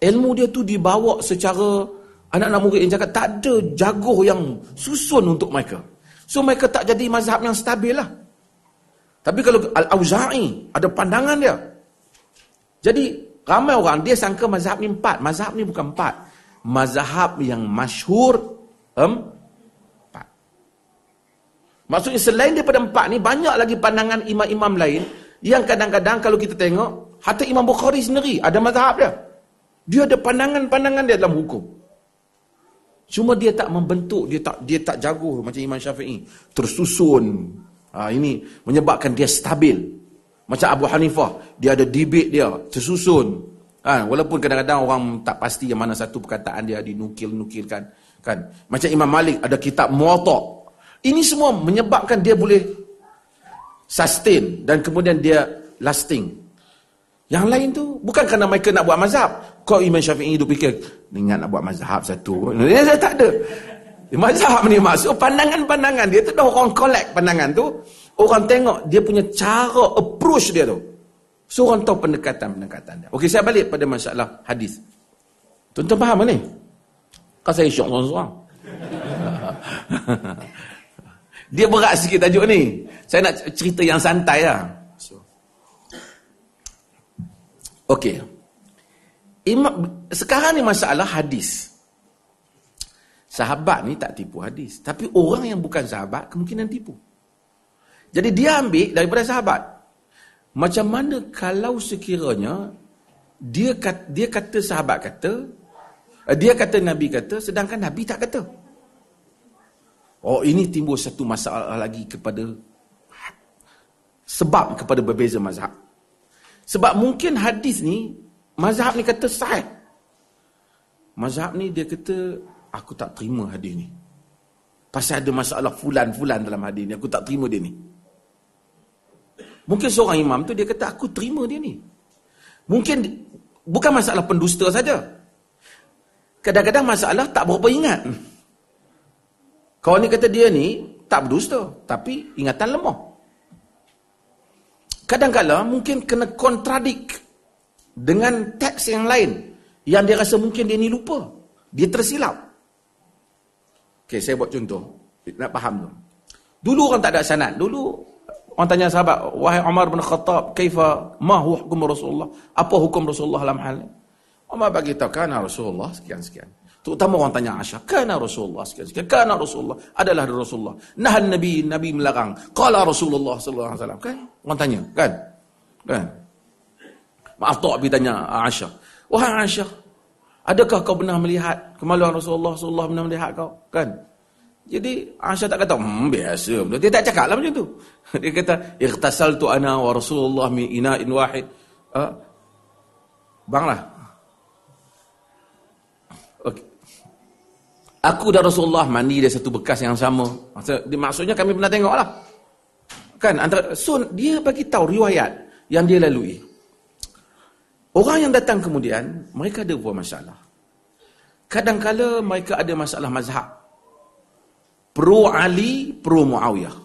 ilmu dia tu dibawa secara anak-anak murid yang cakap tak ada jago yang susun untuk mereka. So mereka tak jadi mazhab yang stabil lah. Tapi kalau Al-Auza'i ada pandangan dia. Jadi ramai orang dia sangka mazhab ni empat. Mazhab ni bukan empat. Mazhab yang masyhur um, empat. Maksudnya selain daripada empat ni banyak lagi pandangan imam-imam lain yang kadang-kadang kalau kita tengok hatta Imam Bukhari sendiri ada mazhab dia. Dia ada pandangan-pandangan dia dalam hukum. Cuma dia tak membentuk, dia tak dia tak jago macam Imam Syafi'i. Tersusun. Ha, ini menyebabkan dia stabil. Macam Abu Hanifah, dia ada debate dia, tersusun. Ha, walaupun kadang-kadang orang tak pasti yang mana satu perkataan dia dinukil-nukilkan. Kan? Macam Imam Malik, ada kitab Muwatta. Ini semua menyebabkan dia boleh sustain dan kemudian dia lasting. Yang lain tu bukan kerana mereka nak buat mazhab. Kau Imam Syafi'i tu fikir, ingat nak buat mazhab satu. Dia saya tak ada. Mazhab ni maksud pandangan-pandangan dia tu dah orang collect pandangan tu. Orang tengok dia punya cara approach dia tu. So orang tahu pendekatan-pendekatan dia. Okey saya balik pada masalah hadis. Tuan-tuan faham ni? Kau saya syok seorang-seorang. dia berat sikit tajuk ni. Saya nak cerita yang santai lah. Okey. Imam, sekarang ni masalah hadis. Sahabat ni tak tipu hadis. Tapi orang yang bukan sahabat kemungkinan tipu. Jadi dia ambil daripada sahabat. Macam mana kalau sekiranya dia kata, dia kata sahabat kata, eh, dia kata Nabi kata, sedangkan Nabi tak kata. Oh ini timbul satu masalah lagi kepada sebab kepada berbeza mazhab. Sebab mungkin hadis ni, mazhab ni kata sahih. Mazhab ni dia kata, aku tak terima hadis ni. Pasal ada masalah fulan-fulan dalam hadis ni, aku tak terima dia ni. Mungkin seorang imam tu dia kata, aku terima dia ni. Mungkin, bukan masalah pendusta saja. Kadang-kadang masalah tak berapa ingat. Kau ni kata dia ni, tak berdusta. Tapi ingatan lemah. Kadang-kadang mungkin kena kontradik dengan teks yang lain yang dia rasa mungkin dia ni lupa. Dia tersilap. Okey, saya buat contoh. Nak faham tu. Dulu orang tak ada sanad. Dulu orang tanya sahabat, "Wahai Umar bin Khattab, kaifa ma hukum Rasulullah?" Apa hukum Rasulullah dalam hal ini? Umar bagi tahu kan Rasulullah sekian-sekian. Terutama orang tanya Aisyah, kana Rasulullah sekian-sekian, kana Rasulullah, adalah Rasulullah. Nah Nabi, Nabi melarang. Qala Rasulullah sallallahu alaihi wasallam. Kan? Orang tanya, kan? Kan? Maaf tak bi tanya Aisyah. Wahai Aisyah, adakah kau pernah melihat kemaluan Rasulullah sallallahu pernah melihat kau? Kan? Jadi Aisyah tak kata, hmm, biasa. Dia tak cakap lah macam tu. Dia kata, ikhtasaltu ana wa Rasulullah mi ina'in wahid. Uh, banglah, Aku dan Rasulullah mandi dari satu bekas yang sama. Maksudnya kami pernah tengok lah. Kan? Antara, so, dia bagi tahu riwayat yang dia lalui. Orang yang datang kemudian, mereka ada buat masalah. Kadangkala mereka ada masalah mazhab. Pro Ali, pro Muawiyah.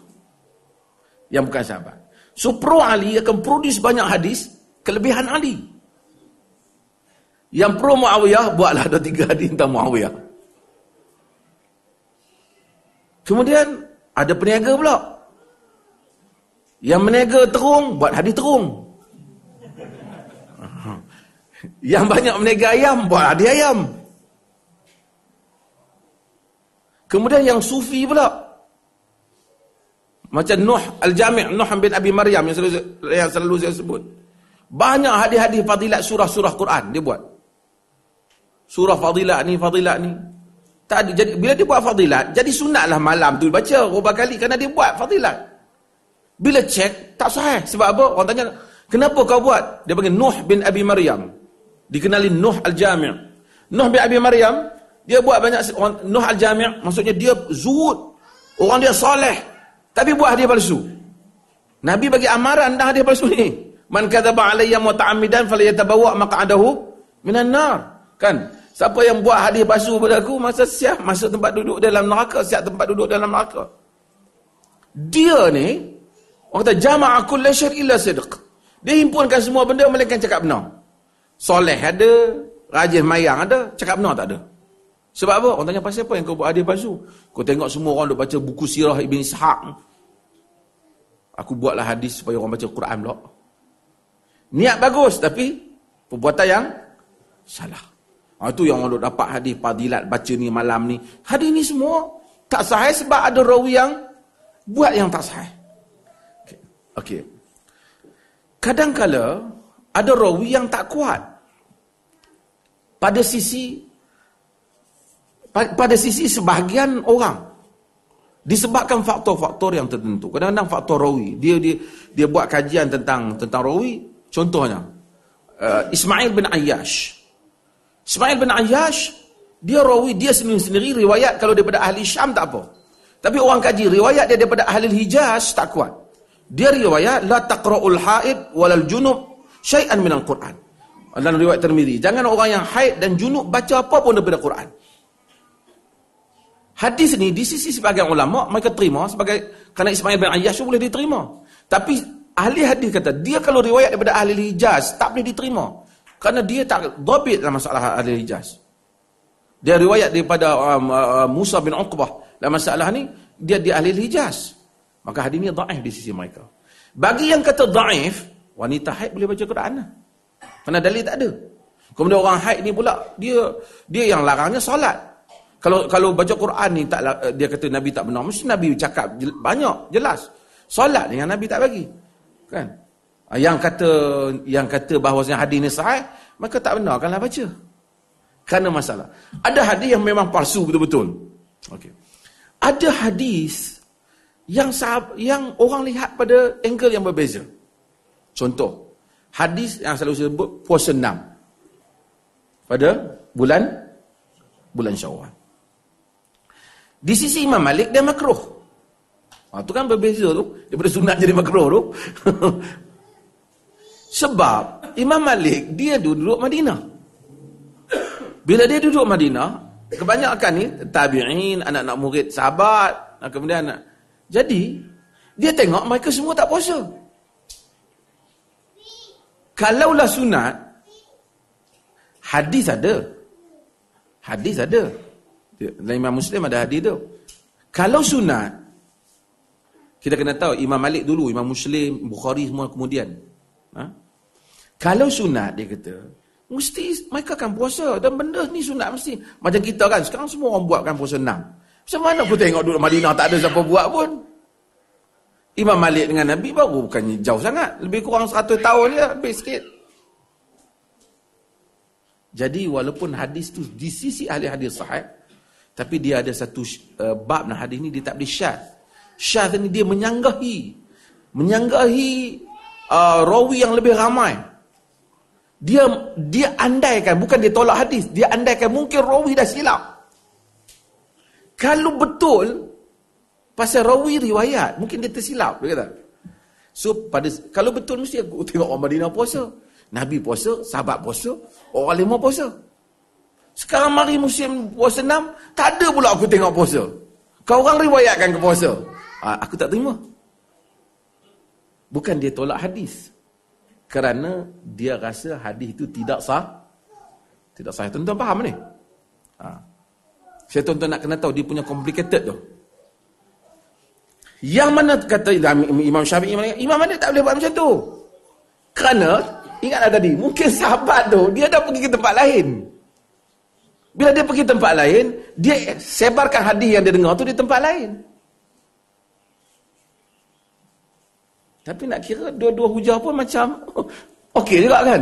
Yang bukan sahabat. So pro Ali akan produce banyak hadis, kelebihan Ali. Yang pro Muawiyah, buatlah dua tiga hadis tentang Muawiyah. Kemudian ada peniaga pula. Yang meniaga terung, buat hadis terung. Yang banyak meniaga ayam, buat hadis ayam. Kemudian yang sufi pula. Macam Nuh Al-Jami' Nuh bin Abi Maryam yang selalu, yang selalu saya sebut. Banyak hadis-hadis fadilat surah-surah Quran dia buat. Surah fadilat ni, fadilat ni. Tak ada, jadi bila dia buat fadilat, jadi sunatlah malam tu baca berapa kali kerana dia buat fadilat. Bila cek, tak sahih. Sebab apa? Orang tanya, kenapa kau buat? Dia panggil Nuh bin Abi Maryam. Dikenali Nuh Al-Jami' Nuh bin Abi Maryam, dia buat banyak, Nuh Al-Jami' maksudnya dia zuhud. Orang dia soleh. Tapi buat hadiah palsu. Nabi bagi amaran dah hadiah palsu ni. Man kadzaba alayya muta'ammidan falyatabawa maq'adahu minan nar. Kan? Siapa yang buat hadis palsu pada aku, masa siap masuk tempat duduk dalam neraka, siap tempat duduk dalam neraka. Dia ni, orang kata, jama'a kulla syar illa sidq. Dia himpunkan semua benda, melainkan cakap benar. Soleh ada, rajin mayang ada, cakap benar tak ada. Sebab apa? Orang tanya pasal apa yang kau buat hadis palsu? Kau tengok semua orang duk baca buku sirah Ibn Ishaq. Aku buatlah hadis supaya orang baca Quran pula. Niat bagus tapi perbuatan yang salah. Ha, itu yang orang duk dapat hadis padilat baca ni malam ni. Hadis ni semua tak sahih sebab ada rawi yang buat yang tak sahih. Okey. Okay. Kadang-kala ada rawi yang tak kuat. Pada sisi pada sisi sebahagian orang. Disebabkan faktor-faktor yang tertentu. Kadang-kadang faktor rawi. Dia dia dia buat kajian tentang tentang rawi. Contohnya uh, Ismail bin Ayyash. Ismail bin Ayyash dia rawi dia sendiri-sendiri riwayat kalau daripada ahli Syam tak apa. Tapi orang kaji riwayat dia daripada ahli Hijaz tak kuat. Dia riwayat la taqra'ul haid walal junub syai'an minal Quran dalam riwayat Tirmizi jangan orang yang haid dan junub baca apa pun daripada Quran Hadis ni di sisi sebagian ulama mereka terima sebagai kerana Ismail bin Ayyash boleh diterima. Tapi ahli hadis kata dia kalau riwayat daripada ahli Hijaz tak boleh diterima. Kerana dia tak dhabit dalam masalah ahli Hijaz. Dia riwayat daripada um, uh, Musa bin Uqbah dalam masalah ni dia di ahli Hijaz. Maka hadis ni dhaif di sisi mereka. Bagi yang kata dhaif, wanita haid boleh baca Quran lah. Kerana dalil tak ada. Kemudian orang haid ni pula dia dia yang larangnya solat. Kalau kalau baca Quran ni tak eh, dia kata Nabi tak benar, mesti Nabi cakap banyak, jelas. Solat dengan Nabi tak bagi. Kan? Ah, yang kata yang kata bahawasanya hadis ni sahih, maka tak benar kanlah baca. Kerana masalah. Ada hadis yang memang palsu betul-betul. Okey. Ada hadis yang sahab, yang orang lihat pada angle yang berbeza. Contoh, hadis yang selalu sebut puasa enam pada bulan bulan Syawal. Di sisi Imam Malik dia makruh. Ha, tu kan berbeza tu. Daripada sunat jadi makruh tu. Sebab Imam Malik dia duduk Madinah. Bila dia duduk Madinah, kebanyakan ni tabi'in, anak-anak murid sahabat, kemudian anak. Jadi, dia tengok mereka semua tak puasa. Kalaulah sunat, hadis ada. Hadis ada. Dalam Imam Muslim ada hadis tu. Kalau sunat, kita kena tahu Imam Malik dulu, Imam Muslim, Bukhari semua kemudian. Ha? Kalau sunat, dia kata, mesti mereka akan puasa. Dan benda ni sunat mesti. Macam kita kan, sekarang semua orang buatkan puasa enam. Macam mana aku tengok dulu Madinah tak ada siapa buat pun. Imam Malik dengan Nabi baru bukannya jauh sangat. Lebih kurang 100 tahun dia, lebih sikit. Jadi walaupun hadis tu di sisi ahli hadis sahih, tapi dia ada satu uh, bab nah hadis ni dia tak boleh syad. Syad ni dia menyanggahi. Menyanggahi uh, rawi yang lebih ramai. Dia dia andaikan bukan dia tolak hadis, dia andaikan mungkin rawi dah silap. Kalau betul pasal rawi riwayat, mungkin dia tersilap dia kata. So pada kalau betul mesti aku tengok orang Madinah puasa. Nabi puasa, sahabat puasa, orang lima puasa. Sekarang mari musim puasa enam, tak ada pula aku tengok puasa. Kau orang riwayatkan ke puasa. Ha, aku tak terima. Bukan dia tolak hadis. Kerana dia rasa hadis itu tidak sah. Tidak sah. Tuan-tuan faham ni? Ha. Saya tuan-tuan nak kena tahu dia punya complicated tu. Yang mana kata Imam Syafi'i, Imam Malik tak boleh buat macam tu. Kerana, ingatlah tadi, mungkin sahabat tu, dia dah pergi ke tempat lain. Bila dia pergi tempat lain, dia sebarkan hadis yang dia dengar tu di tempat lain. Tapi nak kira dua-dua hujah pun macam okey juga kan?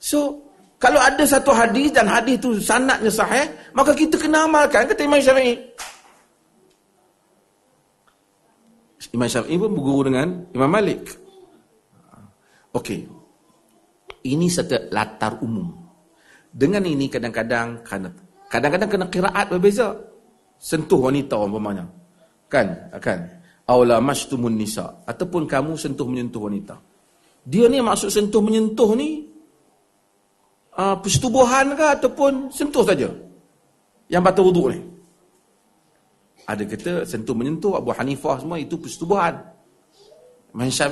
So, kalau ada satu hadis dan hadis tu sanadnya sahih, maka kita kena amalkan kata Imam Syafi'i. Imam Syafi'i pun berguru dengan Imam Malik. Okey. Ini satu latar umum. Dengan ini kadang-kadang kadang-kadang kena kiraat berbeza. Sentuh wanita umpamanya. Kan? Kan? Aula mastumun nisa ataupun kamu sentuh menyentuh wanita. Dia ni maksud sentuh menyentuh ni uh, persetubuhan ke ataupun sentuh saja. Yang batal wuduk ni. Ada kata sentuh menyentuh Abu Hanifah semua itu persetubuhan.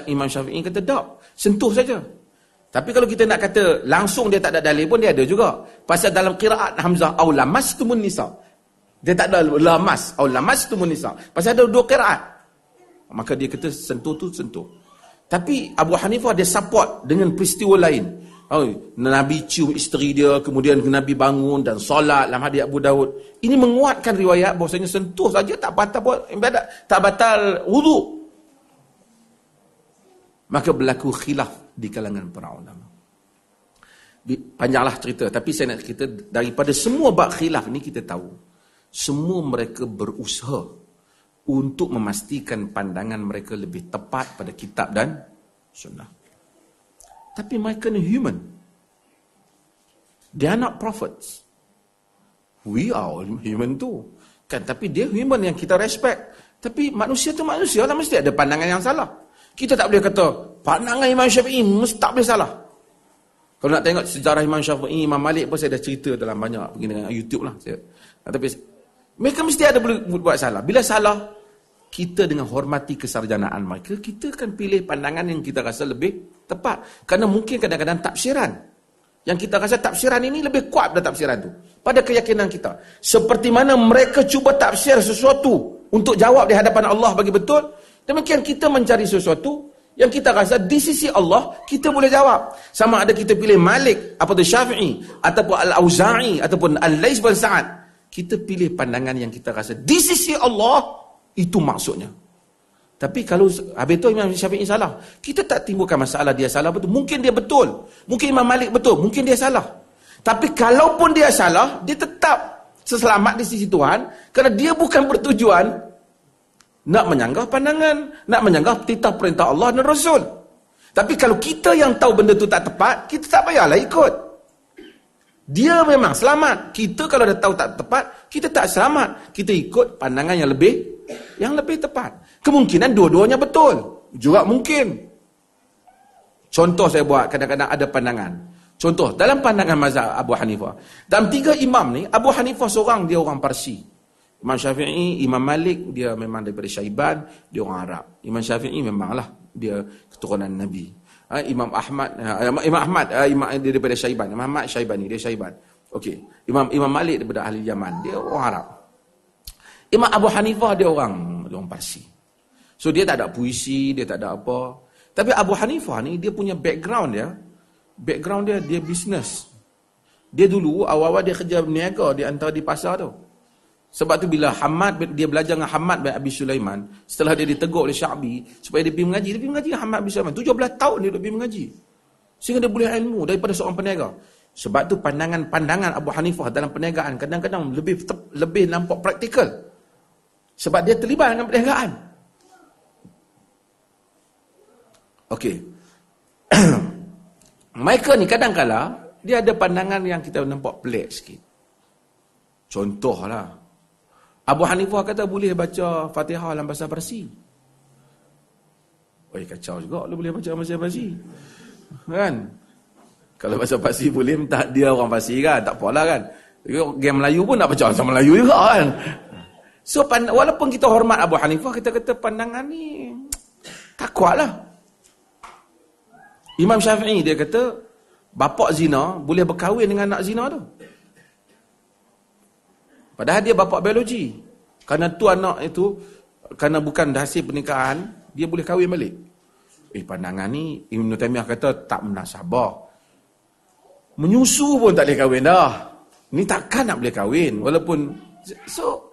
Imam Syafi'i kata tak, sentuh saja. Tapi kalau kita nak kata langsung dia tak ada dalil pun dia ada juga. Pasal dalam qiraat Hamzah au lamastumun nisa. Dia tak ada lamas au lamastumun nisa. Pasal ada dua qiraat. Maka dia kata sentuh tu sentuh. Tapi Abu Hanifah dia support dengan peristiwa lain. Oh, Nabi cium isteri dia, kemudian Nabi bangun dan solat dalam hadis Abu Daud. Ini menguatkan riwayat bahawasanya sentuh saja tak batal buat ibadat, tak batal wudu. Maka berlaku khilaf di kalangan para ulama. Panjanglah cerita, tapi saya nak cerita daripada semua bab khilaf ni kita tahu. Semua mereka berusaha untuk memastikan pandangan mereka lebih tepat pada kitab dan sunnah. Tapi mereka ni human. They are not prophets. We are human too. Kan, tapi dia human yang kita respect. Tapi manusia tu manusia lah mesti ada pandangan yang salah. Kita tak boleh kata, pandangan Imam Syafi'i mesti tak boleh salah. Kalau nak tengok sejarah Imam Syafi'i, Imam Malik pun saya dah cerita dalam banyak pergi dengan YouTube lah. Saya. Tapi mereka mesti ada boleh buat salah. Bila salah, kita dengan hormati kesarjanaan mereka, kita akan pilih pandangan yang kita rasa lebih tepat. Kerana mungkin kadang-kadang tafsiran. Yang kita rasa tafsiran ini lebih kuat pada tafsiran itu. Pada keyakinan kita. Seperti mana mereka cuba tafsir sesuatu untuk jawab di hadapan Allah bagi betul. Demikian kita mencari sesuatu yang kita rasa di sisi Allah kita boleh jawab. Sama ada kita pilih Malik, apa tu Syafi'i, ataupun Al-Auza'i, ataupun Al-Lais bin Sa'ad. Kita pilih pandangan yang kita rasa di sisi Allah itu maksudnya. Tapi kalau habis itu Imam Syafi'i salah, kita tak timbulkan masalah dia salah betul. Mungkin dia betul. Mungkin Imam Malik betul. Mungkin dia salah. Tapi kalaupun dia salah, dia tetap seselamat di sisi Tuhan kerana dia bukan bertujuan nak menyanggah pandangan, nak menyanggah titah perintah Allah dan Rasul. Tapi kalau kita yang tahu benda itu tak tepat, kita tak payahlah ikut. Dia memang selamat. Kita kalau dah tahu tak tepat, kita tak selamat. Kita ikut pandangan yang lebih yang lebih tepat. Kemungkinan dua-duanya betul. Juga mungkin. Contoh saya buat kadang-kadang ada pandangan. Contoh, dalam pandangan mazhab Abu Hanifah. Dalam tiga imam ni, Abu Hanifah seorang dia orang Parsi. Imam Syafi'i, Imam Malik, dia memang daripada Syaiban, dia orang Arab. Imam Syafi'i memanglah dia keturunan Nabi. Ha, Imam Ahmad, ha, Imam Ahmad, ha, Imam dia daripada Syaiban. Imam Ahmad Syaibani, dia Syaiban. Okey. Imam Imam Malik daripada ahli Yaman, dia orang Arab. Imam Abu Hanifah dia orang orang Parsi. So dia tak ada puisi, dia tak ada apa. Tapi Abu Hanifah ni dia punya background dia, background dia dia bisnes. Dia dulu awal-awal dia kerja berniaga di antara di pasar tu. Sebab tu bila Hamad dia belajar dengan Hamad bin Abi Sulaiman, setelah dia ditegur oleh Syabi supaya dia pergi mengaji, dia pergi mengaji dengan Hamad bin Sulaiman. 17 tahun dia pergi mengaji. Sehingga dia boleh ilmu daripada seorang peniaga. Sebab tu pandangan-pandangan Abu Hanifah dalam perniagaan kadang-kadang lebih lebih nampak praktikal. Sebab dia terlibat dengan perniagaan. Okey. Mereka ni kadang-kala dia ada pandangan yang kita nampak pelik sikit. Contohlah. Abu Hanifah kata boleh baca Fatihah dalam bahasa Parsi. Oh, kacau juga lu boleh baca bahasa Parsi. Kan? Kalau bahasa Parsi boleh, tak dia orang Parsi kan? Tak apalah kan? Game Melayu pun nak baca bahasa Melayu juga kan? So walaupun kita hormat Abu Hanifah, kita kata pandangan ni tak lah. Imam Syafi'i dia kata, bapak zina boleh berkahwin dengan anak zina tu. Padahal dia bapak biologi. Kerana tu anak itu, kerana bukan hasil pernikahan, dia boleh kahwin balik. Eh pandangan ni, Ibn Taymiyah kata tak menasabah. Menyusu pun tak boleh kahwin dah. Ni takkan nak boleh kahwin. Walaupun, so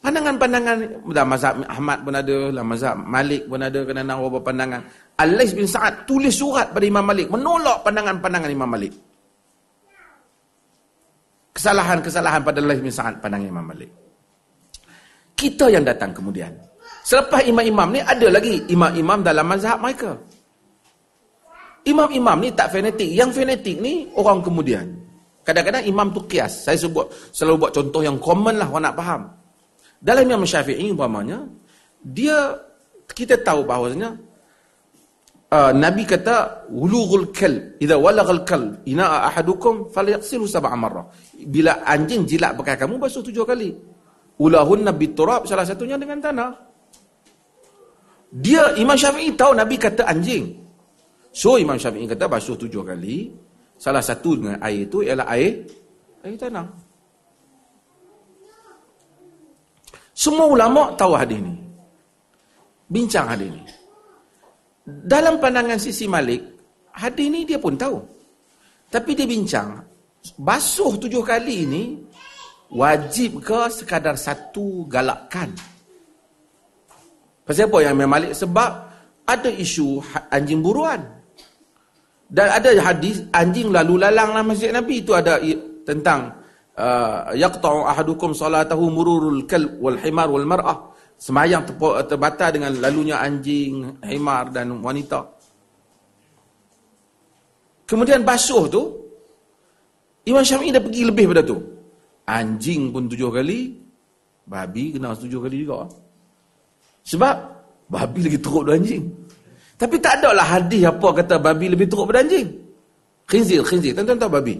Pandangan-pandangan dalam mazhab Ahmad pun ada, dalam mazhab Malik pun ada kena nak beberapa pandangan. Al-Lais bin Sa'ad tulis surat pada Imam Malik menolak pandangan-pandangan Imam Malik. Kesalahan-kesalahan pada Al-Lais bin Sa'ad pandangan Imam Malik. Kita yang datang kemudian. Selepas imam-imam ni ada lagi imam-imam dalam mazhab mereka. Imam-imam ni tak fanatik. Yang fanatik ni orang kemudian. Kadang-kadang imam tu kias. Saya sebut selalu buat contoh yang common lah orang nak faham. Dalam Imam Syafi'i umpamanya, dia kita tahu bahawasanya uh, Nabi kata wulughul kal idza walaghal kal ina ahadukum falyaghsilu sab'a marrah. Bila anjing jilat pakai kamu basuh tujuh kali. Ulahun nabi turab salah satunya dengan tanah. Dia Imam Syafi'i tahu Nabi kata anjing. So Imam Syafi'i kata basuh tujuh kali. Salah satu dengan air itu ialah air air tanah. Semua ulama tahu hadis ini. Bincang hadis ini. Dalam pandangan sisi Malik, hadis ini dia pun tahu. Tapi dia bincang, basuh tujuh kali ini wajib ke sekadar satu galakkan? Pasal apa yang Imam Malik? Sebab ada isu ha- anjing buruan. Dan ada hadis anjing lalu lalang masjid Nabi itu ada tentang yaqta'u ahadukum salatahu mururul kalb wal himar wal mar'ah. Semayang terbatal dengan lalunya anjing, himar dan wanita. Kemudian basuh tu Imam Syafi'i dah pergi lebih pada tu. Anjing pun tujuh kali, babi kena tujuh kali juga. Sebab babi lagi teruk daripada anjing. Tapi tak ada lah hadis apa kata babi lebih teruk daripada anjing. Khinzir, khinzir. Tuan-tuan tahu babi?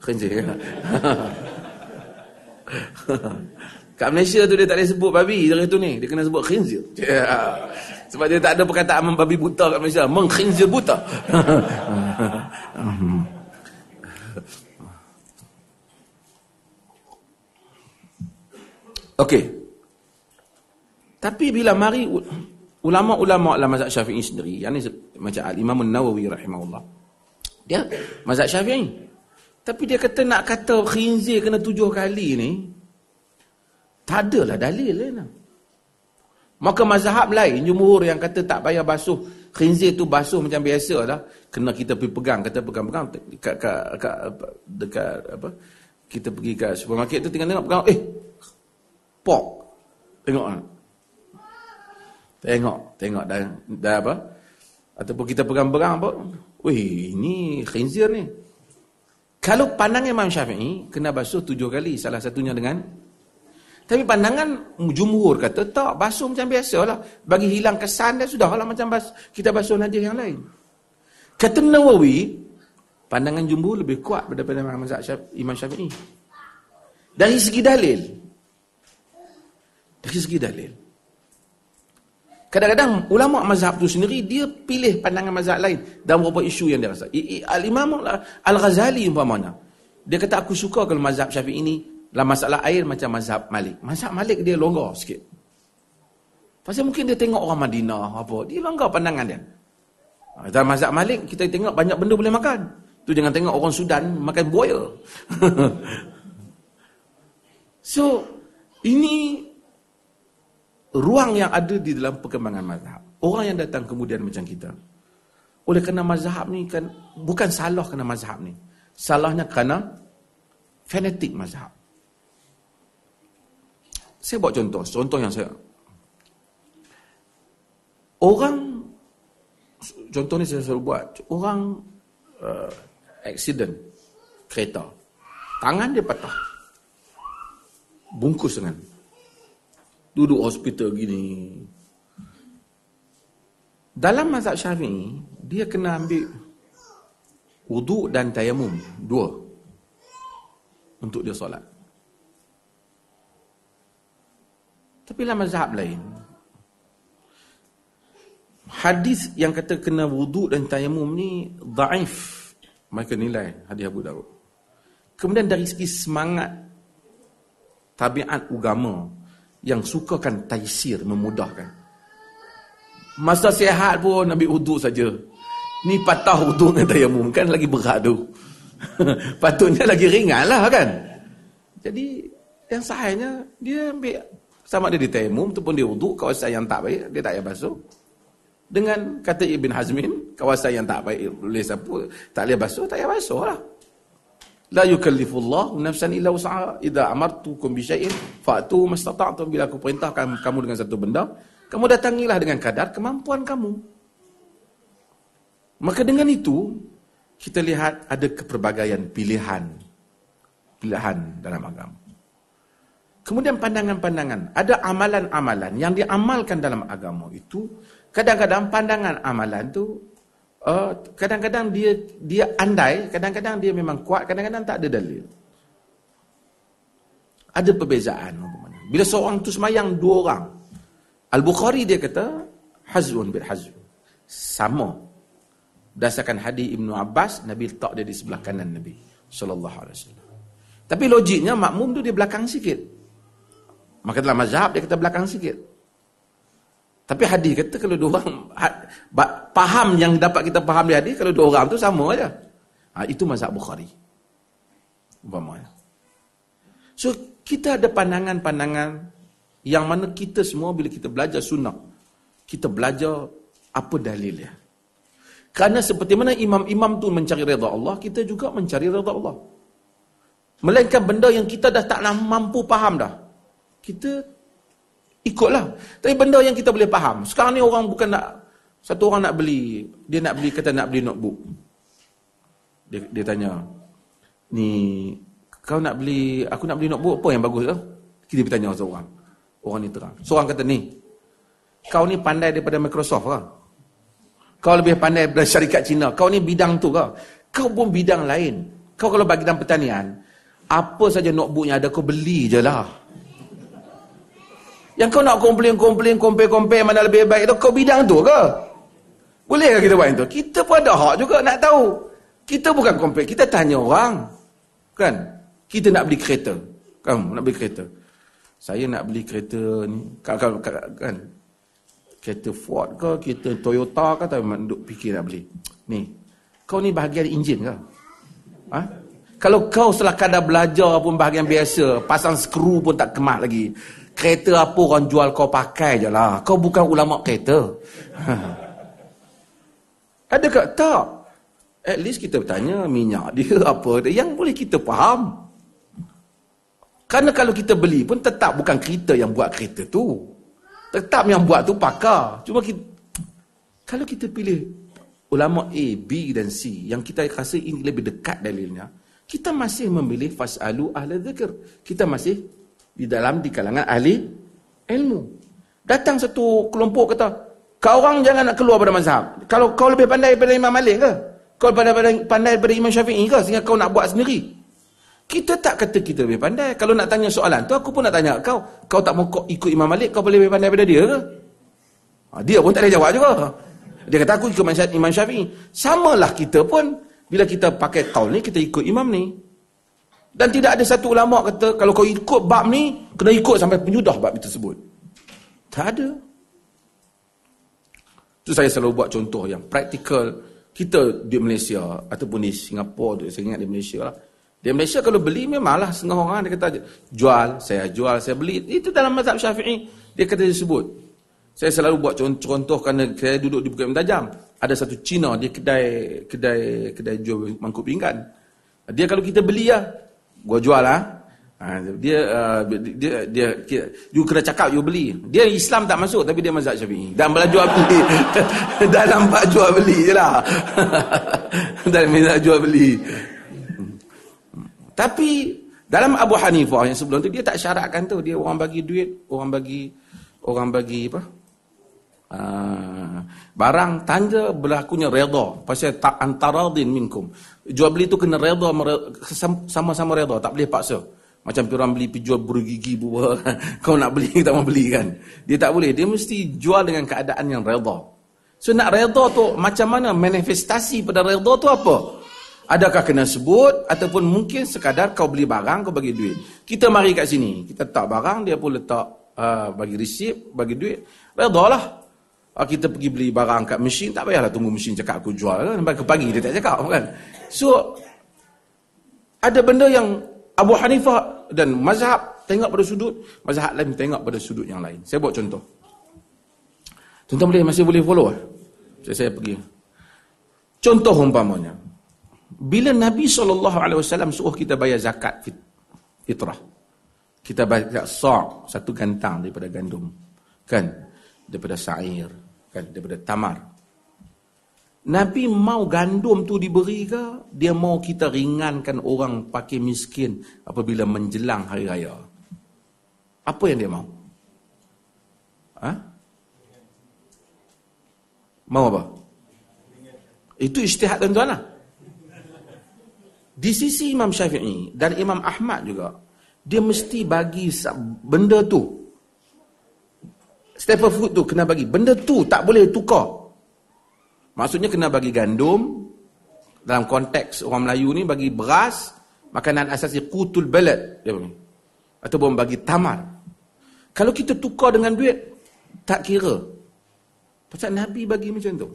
Khinzir. Kat Malaysia tu dia tak boleh sebut babi dari tu ni. Dia kena sebut khinzir. Sebab dia tak ada perkataan babi buta kat Malaysia. Mengkhinzir buta. Okey. Tapi bila mari ulama-ulama dalam mazhab Syafi'i sendiri, yang ni macam Al-Imam An-Nawawi rahimahullah. Dia mazhab Syafi'i. Tapi dia kata nak kata khinzir kena tujuh kali ni, tak adalah dalil lain. Maka mazhab lain, jumhur yang kata tak payah basuh, khinzir tu basuh macam biasa lah. Kena kita pergi pegang, kata pegang-pegang dekat, dekat, dekat, dekat apa, kita pergi ke supermarket tu tinggal tengok pegang, eh, pork. Tengok lah. Tengok, tengok dah, dah apa? Ataupun kita pegang-pegang apa? Wih, ini khinzir ni. Kalau pandangan Imam Syafi'i, kena basuh tujuh kali. Salah satunya dengan... Tapi pandangan jumhur kata, tak, basuh macam biasa lah. Bagi hilang kesan dia, sudah lah macam bas, kita basuh najis yang lain. Kata Nawawi, pandangan jumhur lebih kuat daripada Imam Syafi'i. Dari segi dalil. Dari segi dalil. Kadang-kadang ulama mazhab tu sendiri dia pilih pandangan mazhab lain dalam beberapa isu yang dia rasa. Al-Imam Al-Ghazali umpamanya. Dia kata aku suka kalau mazhab Syafi'i ini dalam masalah air macam mazhab Malik. Mazhab Malik dia longgar sikit. Pasal mungkin dia tengok orang Madinah apa, dia longgar pandangan dia. Dalam mazhab Malik kita tengok banyak benda boleh makan. Tu jangan tengok orang Sudan makan buaya. so ini ruang yang ada di dalam perkembangan mazhab. Orang yang datang kemudian macam kita. Oleh kerana mazhab ni kan bukan salah kerana mazhab ni. Salahnya kerana fanatik mazhab. Saya buat contoh, contoh yang saya Orang contoh ni saya selalu buat, orang uh, accident kereta. Tangan dia patah. Bungkus dengan duduk hospital gini. Dalam mazhab syafi'i, dia kena ambil wuduk dan tayamum, dua. Untuk dia solat. Tapi dalam mazhab lain, hadis yang kata kena wuduk dan tayamum ni daif. Mereka nilai hadis Abu Daud. Kemudian dari segi semangat tabiat agama yang sukakan taisir memudahkan. Masa sihat pun ambil uduk saja. Ni patah uduk dengan tayamum kan lagi berat tu. Patutnya lagi ringan lah kan. Jadi yang sahihnya dia ambil sama dia di tayamum ataupun dia uduk kawasan yang tak baik dia tak payah basuh. Dengan kata Ibn Hazmin kawasan yang tak baik boleh sapu tak boleh basuh tak payah basuh lah. La yukallifullah nafsan illa wus'aha. Idza amartukum bi syai'in fa'tu mastata'tum bila aku perintahkan kamu dengan satu benda, kamu datangilah dengan kadar kemampuan kamu. Maka dengan itu kita lihat ada keperbagaian pilihan pilihan dalam agama. Kemudian pandangan-pandangan, ada amalan-amalan yang diamalkan dalam agama itu kadang-kadang pandangan amalan tu Uh, kadang-kadang dia dia andai, kadang-kadang dia memang kuat, kadang-kadang tak ada dalil. Ada perbezaan. Bila seorang tu semayang dua orang, Al-Bukhari dia kata, hazun bil hazun. Sama. Berdasarkan hadis Ibnu Abbas, Nabi letak dia di sebelah kanan Nabi sallallahu alaihi wasallam. Tapi logiknya makmum tu dia belakang sikit. Maka dalam mazhab dia kata belakang sikit. Tapi hadis kata kalau dua orang faham yang dapat kita faham di hadis kalau dua orang tu sama aja. Ha, itu mazhab Bukhari. Umpamanya. So kita ada pandangan-pandangan yang mana kita semua bila kita belajar sunnah kita belajar apa dalil dia. Kerana seperti mana imam-imam tu mencari redha Allah, kita juga mencari redha Allah. Melainkan benda yang kita dah tak mampu faham dah. Kita ikutlah. Tapi benda yang kita boleh faham. Sekarang ni orang bukan nak satu orang nak beli, dia nak beli kata nak beli notebook. Dia, dia tanya, ni kau nak beli, aku nak beli notebook apa yang bagus tu? Kita bertanya seorang. Orang ni terang. Seorang kata ni, kau ni pandai daripada Microsoft ke? Kau lebih pandai daripada syarikat Cina. Kau ni bidang tu ke? Kau pun bidang lain. Kau kalau bagi dalam pertanian, apa saja notebook yang ada kau beli je lah. Yang kau nak komplain-komplain, compare-compare mana lebih baik tu, kau bidang tu ke? Boleh ke kita buat itu? Kita pun ada hak juga nak tahu. Kita bukan compare, kita tanya orang. Kan? Kita nak beli kereta. Kan? Nak beli kereta. Saya nak beli kereta ni. Kan? kan? kereta Ford ke, kereta Toyota ke, tapi duk fikir nak beli. Ni, kau ni bahagian enjin ke? Ha? Kalau kau setelah kadar belajar pun bahagian biasa, pasang skru pun tak kemat lagi. Kereta apa orang jual kau pakai je lah. Kau bukan ulama kereta. Ada ke? Tak. At least kita bertanya minyak dia apa dia yang boleh kita faham. Karena kalau kita beli pun tetap bukan kita yang buat kereta tu. Tetap yang buat tu pakar. Cuma kita, kalau kita pilih ulama A, B dan C yang kita rasa ini lebih dekat dalilnya, kita masih memilih fasalu ahli zikr. Kita masih di dalam di kalangan ahli ilmu. Datang satu kelompok kata, kau orang jangan nak keluar pada mazhab. Kalau kau lebih pandai daripada Imam Malik ke? Kau pandai, pandai, pandai daripada Imam Syafi'i ke? Sehingga kau nak buat sendiri. Kita tak kata kita lebih pandai. Kalau nak tanya soalan tu, aku pun nak tanya kau. Kau tak mau ikut Imam Malik, kau boleh lebih pandai daripada dia ke? Ha, dia pun tak ada jawab juga. Dia kata aku ikut Imam Syafi'i. Samalah kita pun, bila kita pakai kaul ni, kita ikut Imam ni. Dan tidak ada satu ulama kata, kalau kau ikut bab ni, kena ikut sampai penyudah bab tersebut. Tak ada. Itu saya selalu buat contoh yang praktikal. Kita di Malaysia, ataupun di Singapura, saya ingat di Malaysia lah. Di Malaysia kalau beli memanglah setengah orang dia kata jual, saya jual, saya beli. Itu dalam mazhab Syafi'i dia kata disebut. Saya selalu buat contoh-contoh kerana saya duduk di Bukit Mentajam. Ada satu Cina dia kedai kedai kedai jual mangkuk pinggan. Dia kalau kita beli ya, gua jual lah. Ha, dia, uh, dia dia dia you kena cakap you beli. Dia Islam tak masuk tapi dia mazhab Syafi'i. Dan bela jual beli. Dalam bab jual beli jelah. Dan minta jual beli. Tapi dalam Abu Hanifah yang sebelum tu dia tak syaratkan tu dia orang bagi duit, orang bagi orang bagi apa? Uh, barang tanda berlakunya redha pasal tak antaradin minkum jual beli tu kena redha sama-sama redha tak boleh paksa macam orang beli pergi jual bergigi buah kau nak beli tak mau beli kan dia tak boleh dia mesti jual dengan keadaan yang redha so nak redha tu macam mana manifestasi pada redha tu apa Adakah kena sebut ataupun mungkin sekadar kau beli barang kau bagi duit. Kita mari kat sini, kita letak barang dia pun letak uh, bagi resip, bagi duit. Redalah. Uh, kita pergi beli barang kat mesin, tak payahlah tunggu mesin cakap aku jual. Sampai ke pagi dia tak cakap kan. So ada benda yang Abu Hanifah dan mazhab tengok pada sudut, mazhab lain tengok pada sudut yang lain. Saya buat contoh. Tuan-tuan boleh masih boleh follow? Eh? Saya, saya pergi. Contoh umpamanya bila Nabi SAW suruh kita bayar zakat fitrah. Kita bayar sa' satu gantang daripada gandum. Kan? Daripada sa'ir. Kan? Daripada tamar. Nabi mau gandum tu diberi ke? Dia mau kita ringankan orang pakai miskin apabila menjelang hari raya. Apa yang dia mau? Ha? Mau apa? Itu isytihad tuan-tuan lah. Di sisi Imam Syafi'i dan Imam Ahmad juga, dia mesti bagi benda tu. Staple food tu kena bagi. Benda tu tak boleh tukar. Maksudnya kena bagi gandum dalam konteks orang Melayu ni bagi beras, makanan asasi kutul panggil. Ataupun bagi tamar. Kalau kita tukar dengan duit tak kira. Pasal Nabi bagi macam tu.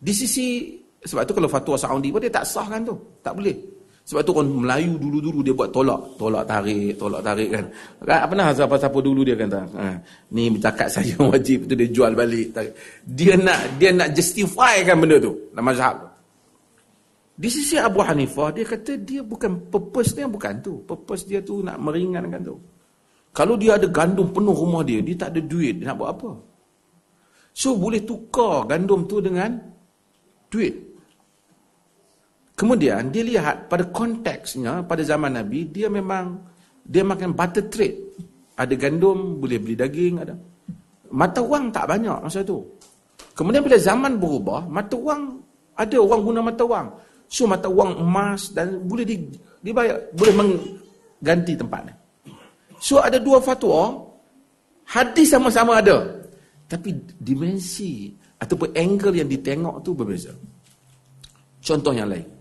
Di sisi sebab tu kalau fatwa Saudi pun dia tak sah kan tu. Tak boleh. Sebab tu orang Melayu dulu-dulu dia buat tolak. Tolak tarik, tolak tarik kan. Apa nak siapa-siapa dulu dia kata. Ha, ni zakat saya wajib tu dia jual balik. Tarik. Dia nak dia nak justify kan benda tu. Dalam mazhab tu. Di sisi Abu Hanifah dia kata dia bukan purpose dia bukan tu. Purpose dia tu nak meringankan tu. Kalau dia ada gandum penuh rumah dia, dia tak ada duit, dia nak buat apa? So boleh tukar gandum tu dengan duit. Kemudian dia lihat pada konteksnya pada zaman Nabi dia memang dia makan butter trade. Ada gandum boleh beli daging ada. Mata wang tak banyak masa tu. Kemudian bila zaman berubah, mata wang ada orang guna mata wang. So mata wang emas dan boleh di, dibayar, boleh mengganti tempatnya. So ada dua fatwa, hadis sama-sama ada. Tapi dimensi ataupun angle yang ditengok tu berbeza. Contoh yang lain.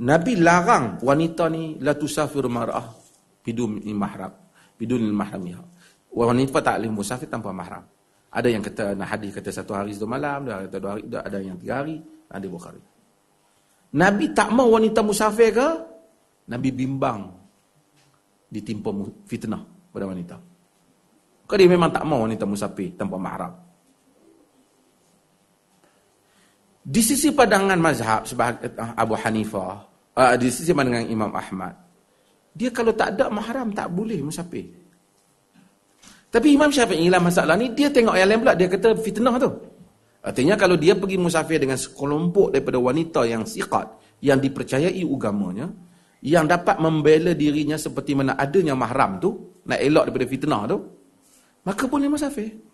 Nabi larang wanita ni la tusafir mar'ah bidun mahram, bidun mahramiha. Wanita tak boleh musafir tanpa mahram. Ada yang kata nah hadis kata satu hari satu malam, ada kata dua hari, ada yang tiga hari, ada Bukhari. Nabi tak mau wanita musafir ke? Nabi bimbang ditimpa fitnah pada wanita. Kau dia memang tak mau wanita musafir tanpa mahram. Di sisi pandangan mazhab eh, Abu Hanifah, uh, di sisi pandangan Imam Ahmad, dia kalau tak ada mahram tak boleh musafir. Tapi Imam Syafi'i lah masalah ni, dia tengok yang lain pula, dia kata fitnah tu. Artinya kalau dia pergi musafir dengan sekelompok daripada wanita yang siqat, yang dipercayai agamanya, yang dapat membela dirinya seperti mana adanya mahram tu, nak elak daripada fitnah tu, maka boleh musafir.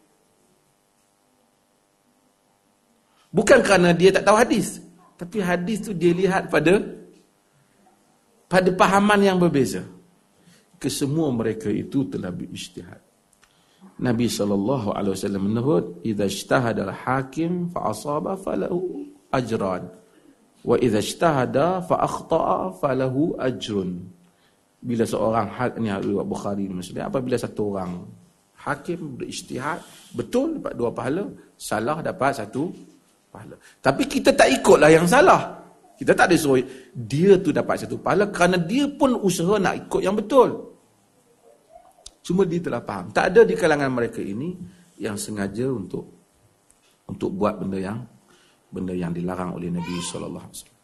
Bukan kerana dia tak tahu hadis. Tapi hadis tu dia lihat pada pada pahaman yang berbeza. Kesemua mereka itu telah berijtihad. Nabi sallallahu alaihi wasallam menyebut, "Idza ijtahada al-hakim fa asaba falahu ajran, wa idza ijtahada fa akhta'a falahu ajrun." Bila seorang hak ni riwayat Bukhari Muslim, apabila satu orang hakim berijtihad, betul dapat dua pahala, salah dapat satu pahala. Tapi kita tak ikutlah yang salah. Kita tak ada suruh dia tu dapat satu pahala kerana dia pun usaha nak ikut yang betul. Cuma dia telah faham. Tak ada di kalangan mereka ini yang sengaja untuk untuk buat benda yang benda yang dilarang oleh Nabi sallallahu alaihi wasallam.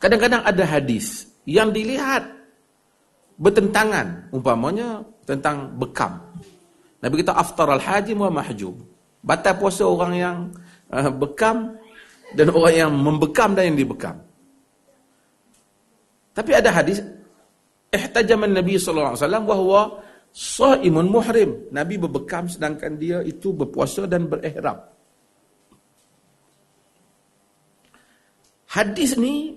Kadang-kadang ada hadis yang dilihat bertentangan umpamanya tentang bekam. Nabi kita aftar al-hajim wa mahjub. Batal puasa orang yang uh, bekam dan orang yang membekam dan yang dibekam. Tapi ada hadis ihtajaman Nabi sallallahu alaihi wasallam bahwa saimun muhrim. Nabi berbekam sedangkan dia itu berpuasa dan berihram. Hadis ni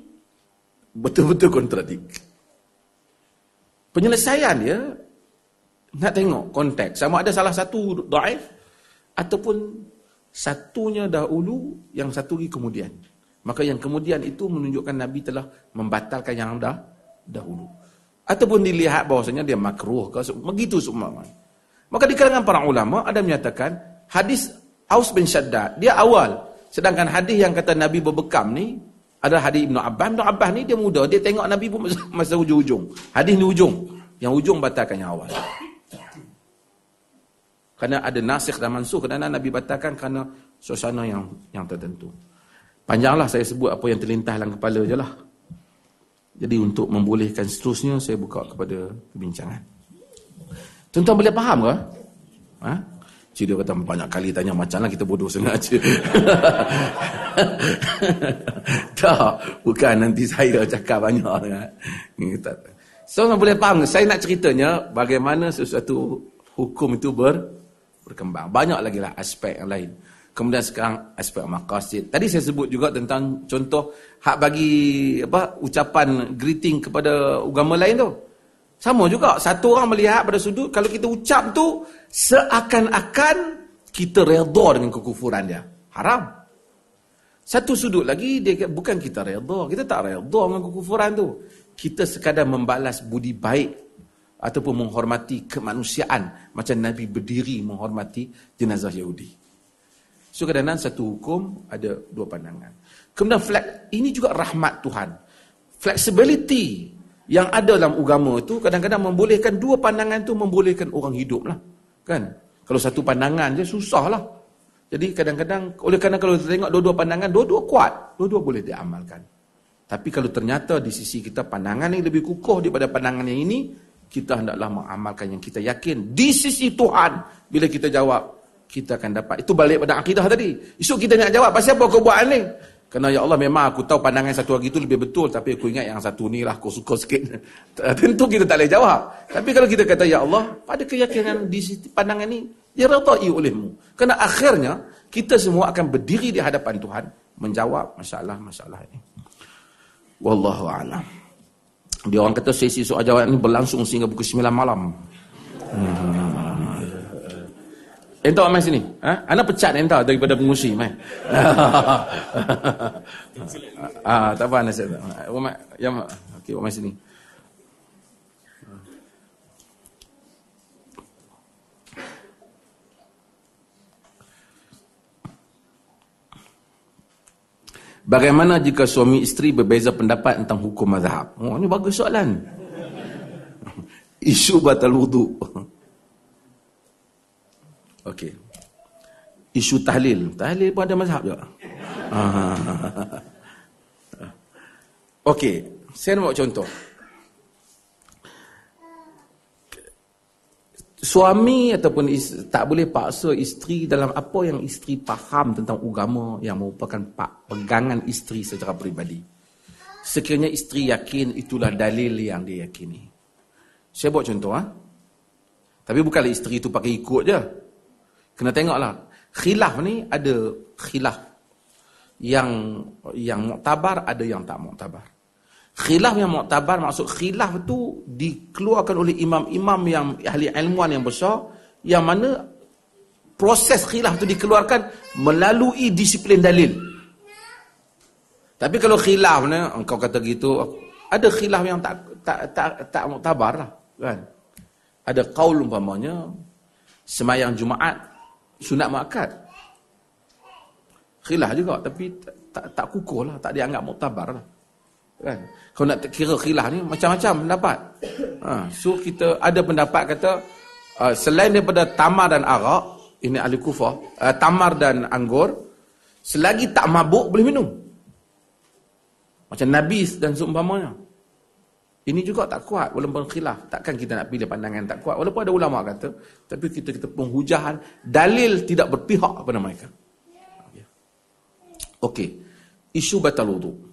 betul-betul kontradik. Penyelesaian dia nak tengok konteks sama ada salah satu dhaif ataupun Satunya dahulu, yang satu lagi kemudian. Maka yang kemudian itu menunjukkan Nabi telah membatalkan yang dah dahulu. Ataupun dilihat bahawasanya dia makruh ke, begitu semua. Maka di kalangan para ulama ada menyatakan hadis Aus bin Shaddad, dia awal. Sedangkan hadis yang kata Nabi berbekam ni, ada hadis Ibn Abbas. Ibn Abbas ni dia muda, dia tengok Nabi pun masa, masa ujung-ujung. Hadis ni ujung. Yang ujung batalkan yang awal. Kerana ada nasikh dan mansuh kerana Nabi batalkan kerana suasana yang yang tertentu. Panjanglah saya sebut apa yang terlintas dalam kepala je lah. Jadi untuk membolehkan seterusnya saya buka kepada perbincangan. Tuan-tuan boleh faham ke? Ha? Cik dia kata banyak kali tanya macam lah kita bodoh sengaja. tak, bukan nanti saya cakap banyak. So, boleh faham Saya nak ceritanya bagaimana sesuatu hukum itu ber, berkembang. Banyak lagi lah aspek yang lain. Kemudian sekarang aspek maqasid. Tadi saya sebut juga tentang contoh hak bagi apa ucapan greeting kepada agama lain tu. Sama juga. Satu orang melihat pada sudut kalau kita ucap tu seakan-akan kita redha dengan kekufuran dia. Haram. Satu sudut lagi dia bukan kita redha, kita tak redha dengan kekufuran tu. Kita sekadar membalas budi baik ataupun menghormati kemanusiaan macam Nabi berdiri menghormati jenazah Yahudi. So kadang-kadang satu hukum ada dua pandangan. Kemudian flex, ini juga rahmat Tuhan. Flexibility yang ada dalam agama itu kadang-kadang membolehkan dua pandangan itu membolehkan orang hidup lah. Kan? Kalau satu pandangan je susah lah. Jadi kadang-kadang, oleh kerana kalau kita tengok dua-dua pandangan, dua-dua kuat. Dua-dua boleh diamalkan. Tapi kalau ternyata di sisi kita pandangan yang lebih kukuh daripada pandangan yang ini, kita hendaklah mengamalkan yang kita yakin. Di sisi Tuhan, bila kita jawab, kita akan dapat. Itu balik pada akidah tadi. Esok kita nak jawab, pasal apa kau buat ni? Kerana ya Allah memang aku tahu pandangan satu lagi itu lebih betul tapi aku ingat yang satu ni lah aku suka sikit. Tentu kita tak boleh jawab. Tapi kalau kita kata ya Allah, pada keyakinan di pandangan ni diradai olehmu. Kerana akhirnya kita semua akan berdiri di hadapan Tuhan menjawab masalah-masalah ini. Wallahu a'lam. Dia orang kata sesi soal jawab ini berlangsung sehingga pukul 9 malam. Hmm. Entah mai sini. Ha? Ana pecat entah daripada pengusi mai. ah, tak apa ana saya. Umar, ya okey, mai sini. Bagaimana jika suami isteri berbeza pendapat tentang hukum mazhab? Oh, ini bagus soalan. Isu batal wudu. Okey. Isu tahlil. Tahlil pun ada mazhab juga. Okey. Saya nak buat contoh. Suami ataupun isteri, tak boleh paksa isteri dalam apa yang isteri faham tentang agama yang merupakan pegangan isteri secara peribadi. Sekiranya isteri yakin itulah dalil yang dia yakini. Saya buat contoh. Ha? Tapi bukanlah isteri itu pakai ikut je. Kena tengoklah. Khilaf ni ada khilaf yang yang muktabar ada yang tak muktabar. Khilaf yang muktabar maksud khilaf tu dikeluarkan oleh imam-imam yang ahli ilmuan yang besar yang mana proses khilaf tu dikeluarkan melalui disiplin dalil. Tapi kalau khilaf ni engkau kata gitu ada khilaf yang tak tak tak tak muktabar lah kan. Ada qaul umpamanya semayang Jumaat sunat muakkad. Khilaf juga tapi tak tak, tak kukuh lah, tak dianggap muktabar lah. Kan? Kau nak kira khilaf ni macam-macam pendapat. Ha, so kita ada pendapat kata uh, selain daripada tamar dan arak, ini ahli kufah, uh, tamar dan anggur, selagi tak mabuk boleh minum. Macam nabis dan seumpamanya. Ini juga tak kuat walaupun khilaf. Takkan kita nak pilih pandangan tak kuat. Walaupun ada ulama kata. Tapi kita kita penghujahan. Dalil tidak berpihak kepada mereka. Okey. Isu batal wudu.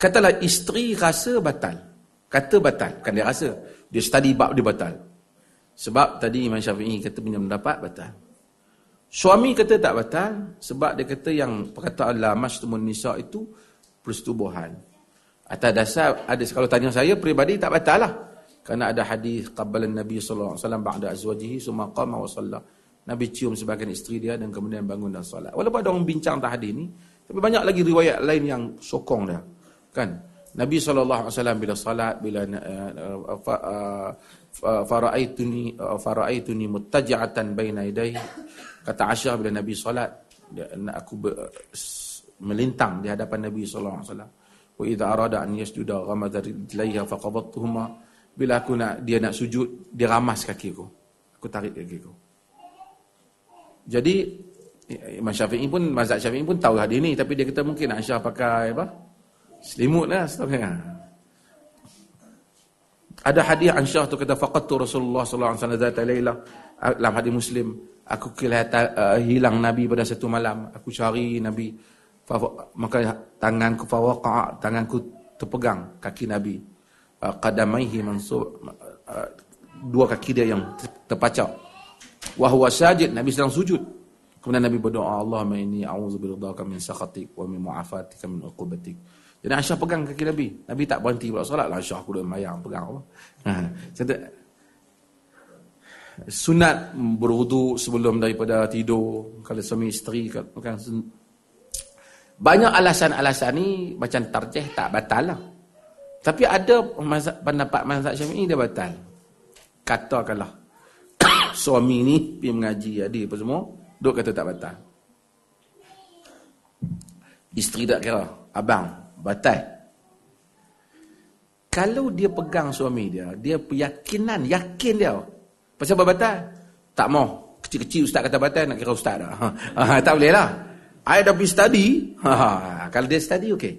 Katalah isteri rasa batal. Kata batal. Kan dia rasa. Dia study bab dia batal. Sebab tadi Imam Syafi'i kata punya mendapat batal. Suami kata tak batal. Sebab dia kata yang perkataan la mastumun nisa itu persetubuhan. Atas dasar ada kalau tanya saya peribadi tak batal lah. Kerana ada hadis qabala Nabi sallallahu alaihi wasallam ba'da azwajihi summa qama wa shalla. Nabi cium sebagian isteri dia dan kemudian bangun dan solat. Walaupun ada orang bincang tentang hadis ni, tapi banyak lagi riwayat lain yang sokong dia. Kan? Nabi wasallam bila solat bila uh, uh, faraaituni uh, faraaituni muttaji'atan baina yadayhi. Kata Aisyah bila Nabi solat aku melintang di hadapan Nabi wasallam. Wa idza arada an yasjuda ghamada rijlaiha faqabattuhuma. Bila aku nak dia nak sujud dia ramas kaki aku. Aku tarik kaki aku. Jadi Imam Syafi'i pun mazhab Syafi'i pun tahu hadis ni. Tapi dia kata mungkin Aisyah pakai apa selimut lah setengah ada hadis Aisyah tu kata faqattu Rasulullah sallallahu alaihi wasallam dalam hadis Muslim aku kelihatan uh, hilang nabi pada satu malam. Aku cari nabi. Maka tanganku fawaqa tanganku terpegang kaki nabi. Uh, qadamaihi mansub uh, dua kaki dia yang terpacak. Wa huwa sajid. Nabi sedang sujud. Kemudian nabi berdoa Allahumma inni a'udzu biridhaka min sakhatik wa min mu'afatika min uqubatik jadi Aisyah pegang kaki Nabi. Nabi tak berhenti buat solat lah. Aisyah aku dah mayang pegang apa. Ha. Sunat berwudu sebelum daripada tidur. Kalau suami isteri kan Banyak alasan-alasan ni macam tarjih tak batal lah. Tapi ada mazhab, pendapat mazhab syafi'i dia batal. Katakanlah suami ni pergi mengaji adik apa semua, duk kata tak batal. Isteri tak kira, abang, batal. Kalau dia pegang suami dia, dia keyakinan, yakin dia. Pasal apa batal? Tak mau. Kecil-kecil ustaz kata batal, nak kira ustaz dah. Ha, tak boleh lah. I dah pergi study. Ha, kalau dia study, okey.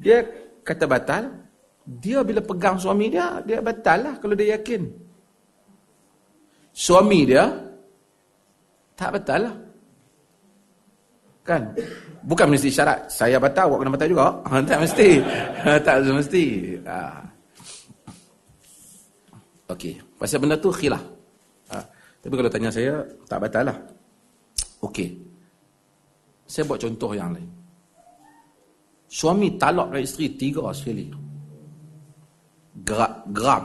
Dia kata batal. Dia bila pegang suami dia, dia batal lah kalau dia yakin. Suami dia, tak batal lah. Kan? Bukan mesti syarat. Saya batal, awak kena batal juga. Ha, tak mesti. tak mesti. Ha. Okey. Pasal benda tu khilaf. Ha. Tapi kalau tanya saya, tak batal lah. Okey. Saya buat contoh yang lain. Suami talak dari isteri tiga sekali. Gerak, gram.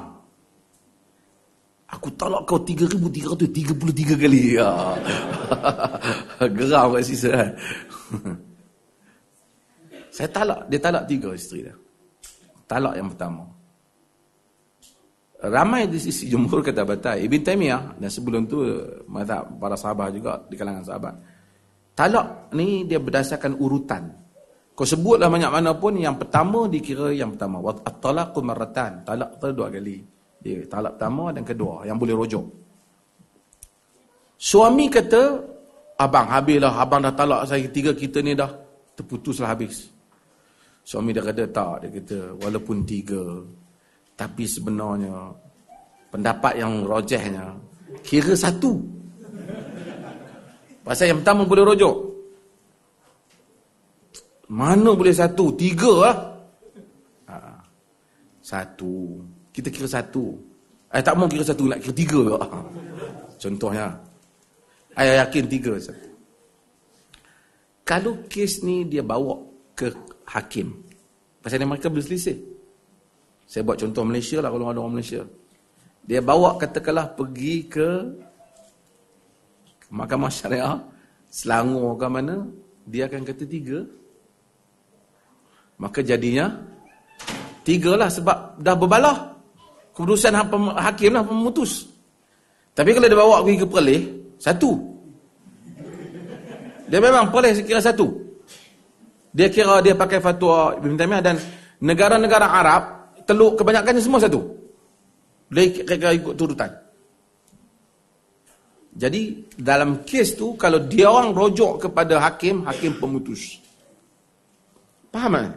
Aku talak kau tiga ribu tiga ratus tiga puluh tiga kali. Ya. Geram kat sisa. Saya talak, dia talak tiga isteri dia. Talak yang pertama. Ramai di sisi jumhur kata batal. Ibn Taymiyah dan sebelum tu para sahabat juga di kalangan sahabat. Talak ni dia berdasarkan urutan. Kau sebutlah banyak mana pun yang pertama dikira yang pertama. At-talaqu marratan. Talak tu dua kali. Dia talak pertama dan kedua yang boleh rujuk. Suami kata, "Abang, habislah. Abang dah talak saya tiga kita ni dah terputuslah habis." Suami dia kata, "Tak." Dia kata, "Walaupun tiga, tapi sebenarnya pendapat yang rojehnya kira satu." Pasal yang pertama boleh rojok. Mana boleh satu? Tiga lah. Ha. Satu. Kita kira satu. Eh tak mau kira satu, nak kira tiga juga. Contohnya. Saya yakin tiga satu. Kalau kes ni dia bawa ke hakim. Pasal mereka berselisih. Saya buat contoh Malaysia lah kalau ada orang Malaysia. Dia bawa katakanlah pergi ke Mahkamah syariah Selangor ke mana Dia akan kata tiga Maka jadinya Tiga lah sebab dah berbalah Keputusan hakim lah memutus Tapi kalau dia bawa pergi ke Perlis Satu Dia memang Perlis kira satu Dia kira dia pakai fatwa Ibn Taymiyah dan Negara-negara Arab Teluk kebanyakannya semua satu Dia kira ikut turutan jadi dalam kes tu kalau dia orang rojok kepada hakim, hakim pemutus. Faham tak?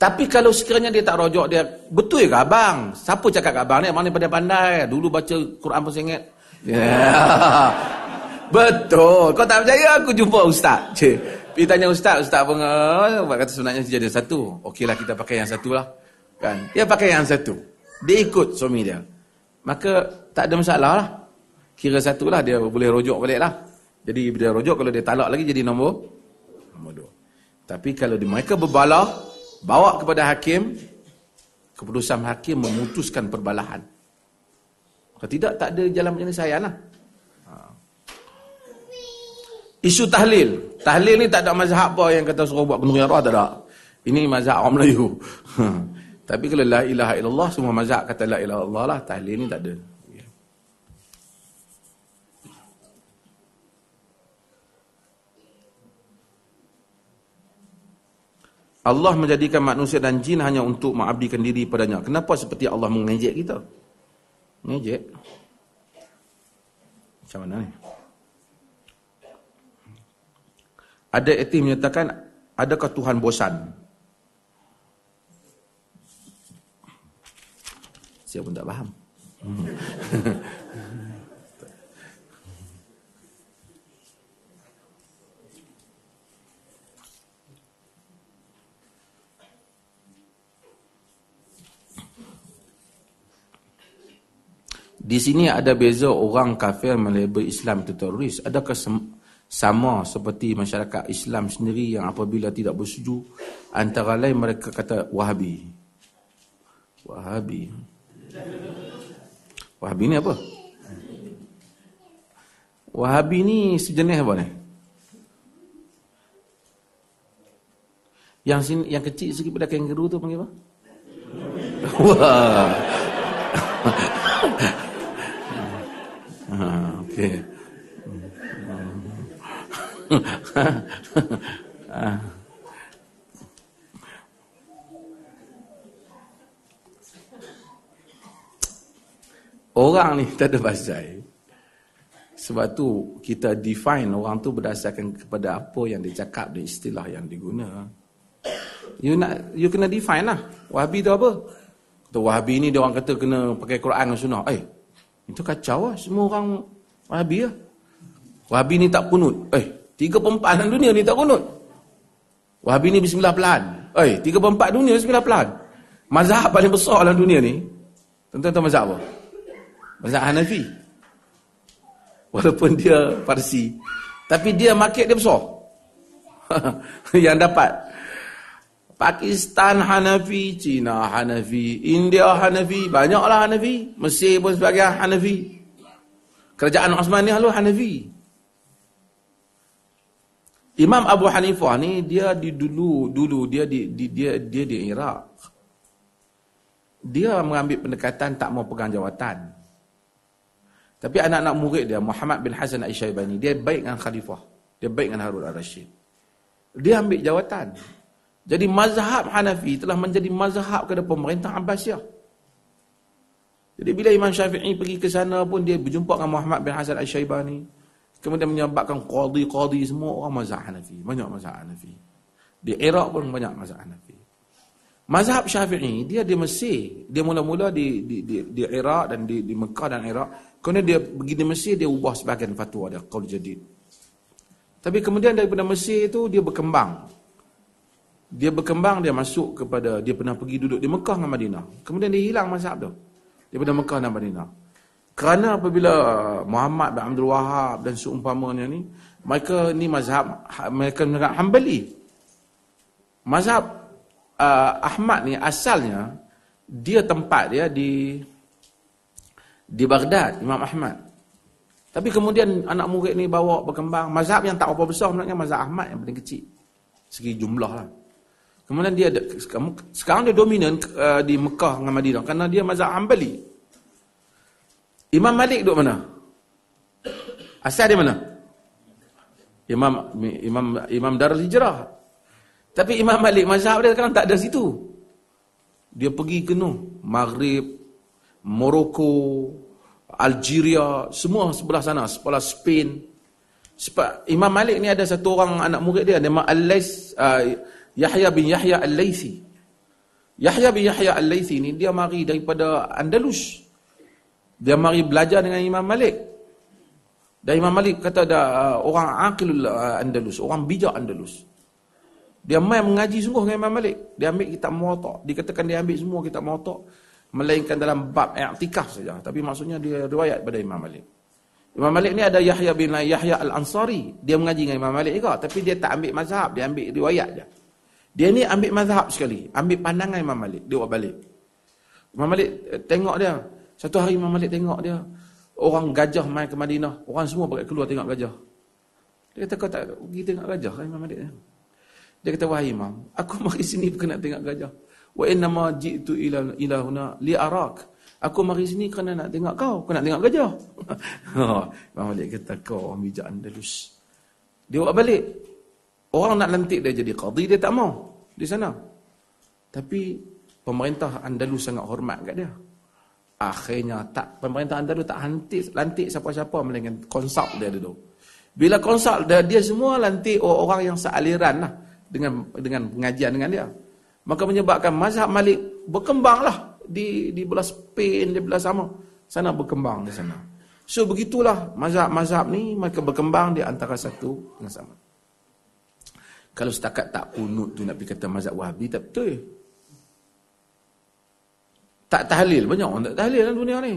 Tapi kalau sekiranya dia tak rojok dia, betul ke abang? Siapa cakap ke abang ni? Abang ni pandai-pandai. Dulu baca Quran pun ingat. Yeah. betul. Kau tak percaya aku jumpa ustaz. Cik. Pergi tanya ustaz, ustaz pun oh, kata sebenarnya jadi satu. Okeylah kita pakai yang satu lah. Kan? Dia pakai yang satu. Dia ikut suami dia. Maka tak ada masalah lah kira satu lah dia boleh rojok balik lah. Jadi bila rojok kalau dia talak lagi jadi nombor nombor dua. Tapi kalau di mereka berbalah, bawa kepada hakim, keputusan hakim memutuskan perbalahan. Kalau tidak, tak ada jalan penyelesaian lah. Isu tahlil. Tahlil ni tak ada mazhab apa yang kata suruh buat kenduri arwah, tak ada. Ini mazhab orang Melayu. Tapi kalau la ilaha illallah, semua mazhab kata la ilaha illallah lah, tahlil ni tak ada. Allah menjadikan manusia dan jin hanya untuk mengabdikan diri padanya. Kenapa seperti Allah mengejek kita? Mengejek? Macam mana ni? Ada etik menyatakan, adakah Tuhan bosan? Saya pun tak faham. Di sini ada beza orang kafir melabel Islam itu teroris. Adakah sama seperti masyarakat Islam sendiri yang apabila tidak bersetuju antara lain mereka kata Wahabi. Wahabi. Wahabi ni apa? Wahabi ni sejenis apa ni? Yang sini, yang kecil sikit pada kangaroo tu panggil apa? Wah. ha, okey. Orang ni tak ada pasal. Sebab tu kita define orang tu berdasarkan kepada apa yang dia cakap dan istilah yang diguna. You nak you kena define lah. Wahabi tu apa? Kata Wahabi ni dia orang kata kena pakai Quran dan sunnah. Eh, itu kacau lah. Semua orang Wahabi lah. Wahabi ni tak kunut. Eh, tiga perempat dalam dunia ni tak kunut. Wahabi ni bismillah pelan. Eh, tiga perempat dunia bismillah pelan. Mazhab paling besar dalam dunia ni. Tentu-tentu mazhab apa? Mazhab Hanafi. Walaupun dia Parsi. Tapi dia market dia besar. yang dapat. Pakistan Hanafi, Cina Hanafi, India Hanafi, banyaklah Hanafi. Mesir pun sebagai Hanafi. Kerajaan Osmani lalu Hanafi. Imam Abu Hanifah ni dia di dulu dulu dia di, di dia dia di Iraq. Dia mengambil pendekatan tak mau pegang jawatan. Tapi anak-anak murid dia Muhammad bin Hasan Al-Syaibani dia baik dengan khalifah. Dia baik dengan Harun Al-Rashid. Dia ambil jawatan. Jadi mazhab Hanafi telah menjadi mazhab kepada pemerintah Abbasiyah. Jadi bila Imam Syafi'i pergi ke sana pun dia berjumpa dengan Muhammad bin Hasan Al-Syaibani. Kemudian menyebabkan qadi-qadi semua orang mazhab Hanafi. Banyak mazhab Hanafi. Di Iraq pun banyak mazhab Hanafi. Mazhab Syafi'i dia di Mesir. Dia mula-mula di, di, di, di Iraq dan di, di Mekah dan Iraq. Kemudian dia pergi di Mesir dia ubah sebagian fatwa dia. Qaul jadid. Tapi kemudian daripada Mesir itu dia berkembang dia berkembang dia masuk kepada dia pernah pergi duduk di Mekah dan Madinah kemudian dia hilang mazhab tu daripada Mekah dan Madinah kerana apabila Muhammad bin Abdul Wahab dan seumpamanya ni mereka ni mazhab mereka mereka Hambali mazhab uh, Ahmad ni asalnya dia tempat dia di di Baghdad Imam Ahmad. Tapi kemudian anak murid ni bawa berkembang. Mazhab yang tak apa besar sebenarnya mazhab Ahmad yang paling kecil. Segi jumlah lah. Kemudian dia sekarang dia dominan uh, di Mekah dengan Madinah. Kerana dia mazhab Hambali. Imam Malik duduk mana? Asal dia mana? Imam Imam Imam Darul Hijrah. Tapi Imam Malik mazhab dia sekarang tak ada situ. Dia pergi ke Nuh, Maghrib, Morocco, Algeria, semua sebelah sana, sebelah Spain. Sebab Imam Malik ni ada satu orang anak murid dia nama Al-Lais uh, Yahya bin Yahya Al-Laythi. Yahya bin Yahya Al-Laythi ni dia mari daripada Andalus. Dia mari belajar dengan Imam Malik. Dan Imam Malik kata ada uh, orang aqilul uh, Andalus, orang bijak Andalus. Dia mai mengaji sungguh dengan Imam Malik. Dia ambil kitab Muwatta. Dikatakan dia ambil semua kitab Muwatta melainkan dalam bab i'tikaf saja. Tapi maksudnya dia riwayat pada Imam Malik. Imam Malik ni ada Yahya bin Yahya Al-Ansari. Dia mengaji dengan Imam Malik juga. Tapi dia tak ambil mazhab. Dia ambil riwayat je. Dia ni ambil mazhab sekali. Ambil pandangan Imam Malik. Dia buat balik. Imam Malik eh, tengok dia. Satu hari Imam Malik tengok dia. Orang gajah main ke Madinah. Orang semua pakai keluar tengok gajah. Dia kata kau tak pergi tengok gajah kan Imam Malik. Dia kata wahai Imam. Aku mari sini bukan nak tengok gajah. Wa inna ma ji'tu ila ilahuna li arak. Aku mari sini kerana nak tengok kau. Kau nak tengok gajah. Imam Malik kata kau orang bijak Andalus. Dia buat balik. Orang nak lantik dia jadi qadi dia tak mau di sana. Tapi pemerintah Andalus sangat hormat kat dia. Akhirnya tak pemerintah Andalus tak lantik lantik siapa-siapa melainkan konsult dia dulu. Bila konsult dia dia semua lantik orang yang sealiran lah dengan dengan pengajian dengan dia. Maka menyebabkan mazhab Malik berkembanglah di di belah Spain, di belah sama. Sana berkembang di sana. So begitulah mazhab-mazhab ni mereka berkembang di antara satu dengan sama. Kalau setakat tak kunut tu nak pergi kata mazhab wahabi, tak betul. Tak tahlil. Banyak orang tak tahlil dalam dunia ni.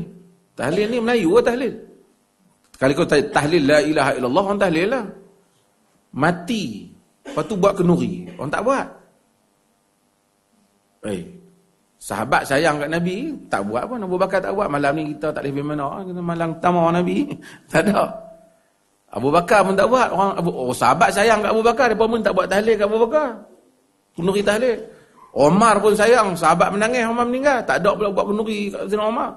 Tahlil ni Melayu ke tahlil? Kali kau tahlil la ilaha illallah, orang tahlil lah. Mati. Lepas tu buat kenuri. Orang tak buat. Eh, sahabat sayang kat Nabi, tak buat pun. Abu Bakar tak buat. Malam ni kita tak pergi mana. Malam tamar Nabi. tak ada. Abu Bakar pun tak buat. Orang oh, sahabat sayang kat Abu Bakar, depa pun tak buat tahlil kat Abu Bakar. Penuri tahlil. Omar pun sayang, sahabat menangis Omar meninggal. Tak ada pula buat penuri kat Zina Omar.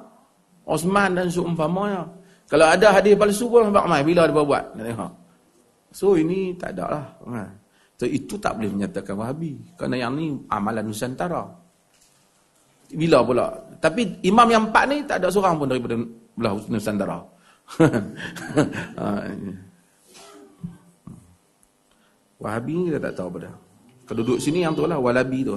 Osman dan seumpamanya. Kalau ada hadis palsu pun Omar, bila dia buat? So ini tak ada lah. Ha. So, itu tak boleh menyatakan wahabi. Kerana yang ni amalan Nusantara. Bila pula? Tapi imam yang empat ni tak ada seorang pun daripada belah Nusantara. Ha, wahabi ni kita tak tahu pada. Kalau duduk sini yang tu lah, walabi tu.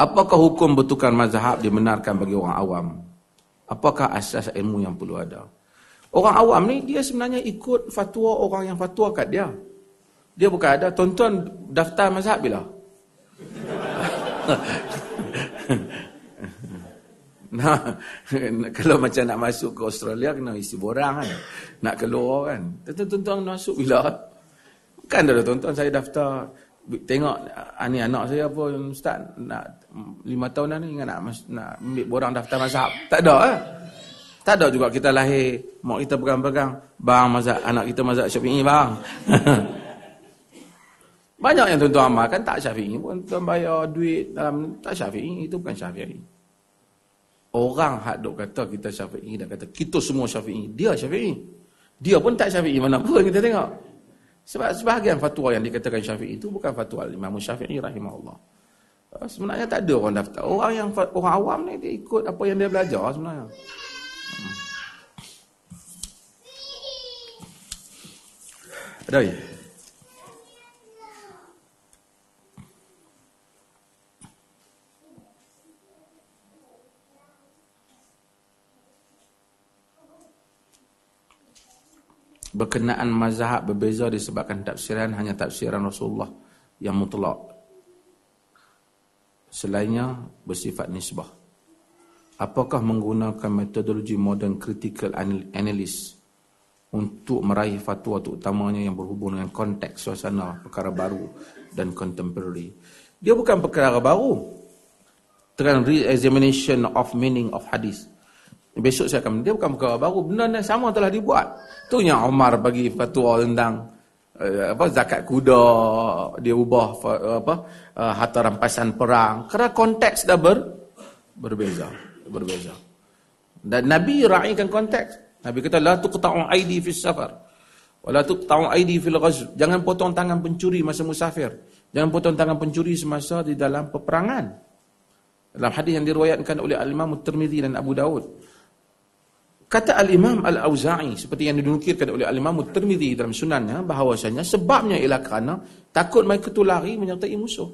Apakah hukum bertukar mazhab dibenarkan bagi orang awam? Apakah asas ilmu yang perlu ada? Orang awam ni dia sebenarnya ikut fatwa orang yang fatwa kat dia. Dia bukan ada tonton daftar mazhab bila. nah, kalau macam nak masuk ke Australia kena isi borang kan. Nak keluar kan. Tonton-tonton masuk bila. Kan dah tonton saya daftar tengok ani anak saya apa ustaz nak lima tahun ni ingat nak nak ambil borang daftar mazhab tak ada eh? tak ada juga kita lahir mak kita pegang-pegang bang mazhab anak kita mazhab syafi'i bang banyak yang tuan-tuan amal kan tak syafi'i pun tuan bayar duit dalam tak syafi'i itu bukan syafi'i orang hak dok kata kita syafi'i dan kata kita semua syafi'i dia syafi'i dia pun tak syafi'i mana pun kita tengok sebab sebahagian fatwa yang dikatakan Syafi'i itu bukan fatwa Imam Syafi'i rahimahullah. Ah, sebenarnya tak ada orang daftar. Orang yang orang awam ni dia ikut apa yang dia belajar sebenarnya. Hmm. Ada ya? Berkenaan mazhab berbeza disebabkan tafsiran hanya tafsiran Rasulullah yang mutlak. Selainnya bersifat nisbah. Apakah menggunakan metodologi modern critical analysis untuk meraih fatwa terutamanya yang berhubung dengan konteks suasana perkara baru dan contemporary. Dia bukan perkara baru. Dengan re-examination of meaning of hadith. Besok saya akan dia bukan perkara baru, benda yang sama telah dibuat. Tu yang Umar bagi fatwa tentang uh, apa zakat kuda, dia ubah uh, apa uh, harta rampasan perang. Kerana konteks dah ber, berbeza, berbeza. Dan Nabi raikan konteks. Nabi kata la tuqta'u aidi fi safar. Wa la tuqta'u aidi fil ghazw. Jangan potong tangan pencuri masa musafir. Jangan potong tangan pencuri semasa di dalam peperangan. Dalam hadis yang diriwayatkan oleh Al-Imam At-Tirmizi dan Abu Daud, Kata Al-Imam Al-Auza'i seperti yang dinukirkan oleh Al-Imam At-Tirmidzi dalam sunannya bahawasanya sebabnya ialah kerana takut mereka tu lari menyertai musuh.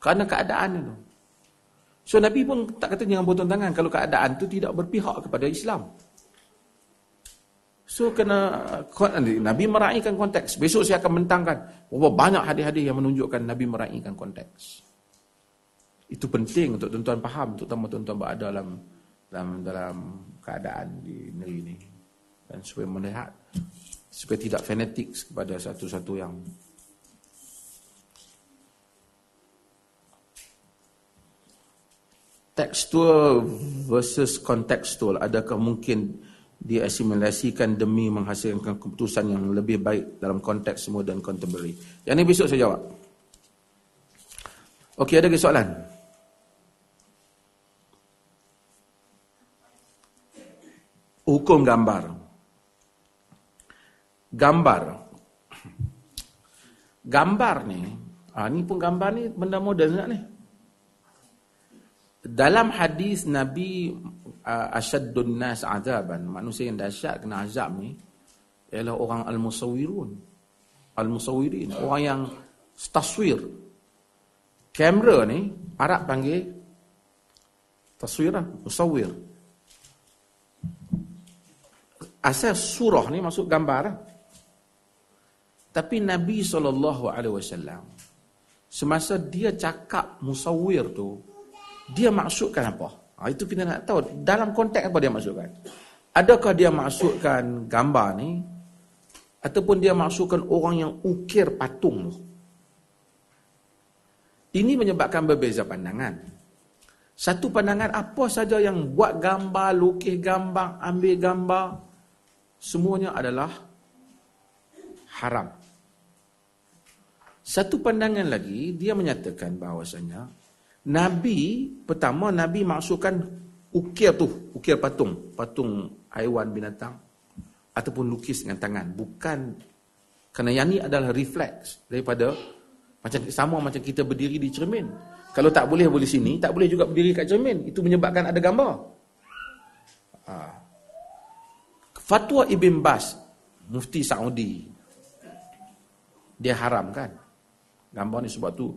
Kerana keadaan itu. So Nabi pun tak kata jangan potong tangan kalau keadaan itu tidak berpihak kepada Islam. So kena Nabi meraihkan konteks. Besok saya akan mentangkan berapa banyak hadis-hadis yang menunjukkan Nabi meraihkan konteks. Itu penting untuk tuan-tuan faham, terutama tuan-tuan berada dalam dalam dalam keadaan di negeri ini. Dan supaya melihat supaya tidak fanatik kepada satu-satu yang tekstual versus kontekstual adakah mungkin diasimilasikan demi menghasilkan keputusan yang lebih baik dalam konteks semua dan contemporary? Yang ini besok saya jawab. Okey, ada ke soalan? Hukum gambar. Gambar. Gambar ni, ah ni pun gambar ni benda moden tak ni? Dalam hadis Nabi uh, asyaddun nas azaban, manusia yang dahsyat kena azab ni ialah orang al-musawwirun. Al-musawwirin, orang yang taswir. Kamera ni Arab panggil taswir lah, musawwir asal surah ni masuk gambar. Tapi Nabi SAW semasa dia cakap musawir tu dia maksudkan apa? Ha, itu kita nak tahu. Dalam konteks apa dia maksudkan? Adakah dia maksudkan gambar ni ataupun dia maksudkan orang yang ukir patung tu? Ini menyebabkan berbeza pandangan. Satu pandangan apa saja yang buat gambar, lukis gambar, ambil gambar, semuanya adalah haram. Satu pandangan lagi, dia menyatakan bahawasanya Nabi, pertama Nabi maksudkan ukir tu, ukir patung, patung haiwan binatang ataupun lukis dengan tangan. Bukan, kerana yang ni adalah refleks daripada macam sama macam kita berdiri di cermin. Kalau tak boleh boleh sini, tak boleh juga berdiri kat cermin. Itu menyebabkan ada gambar. Ha. Fatwa Ibn Bas, Mufti Saudi, dia haram kan? Gambar ni sebab tu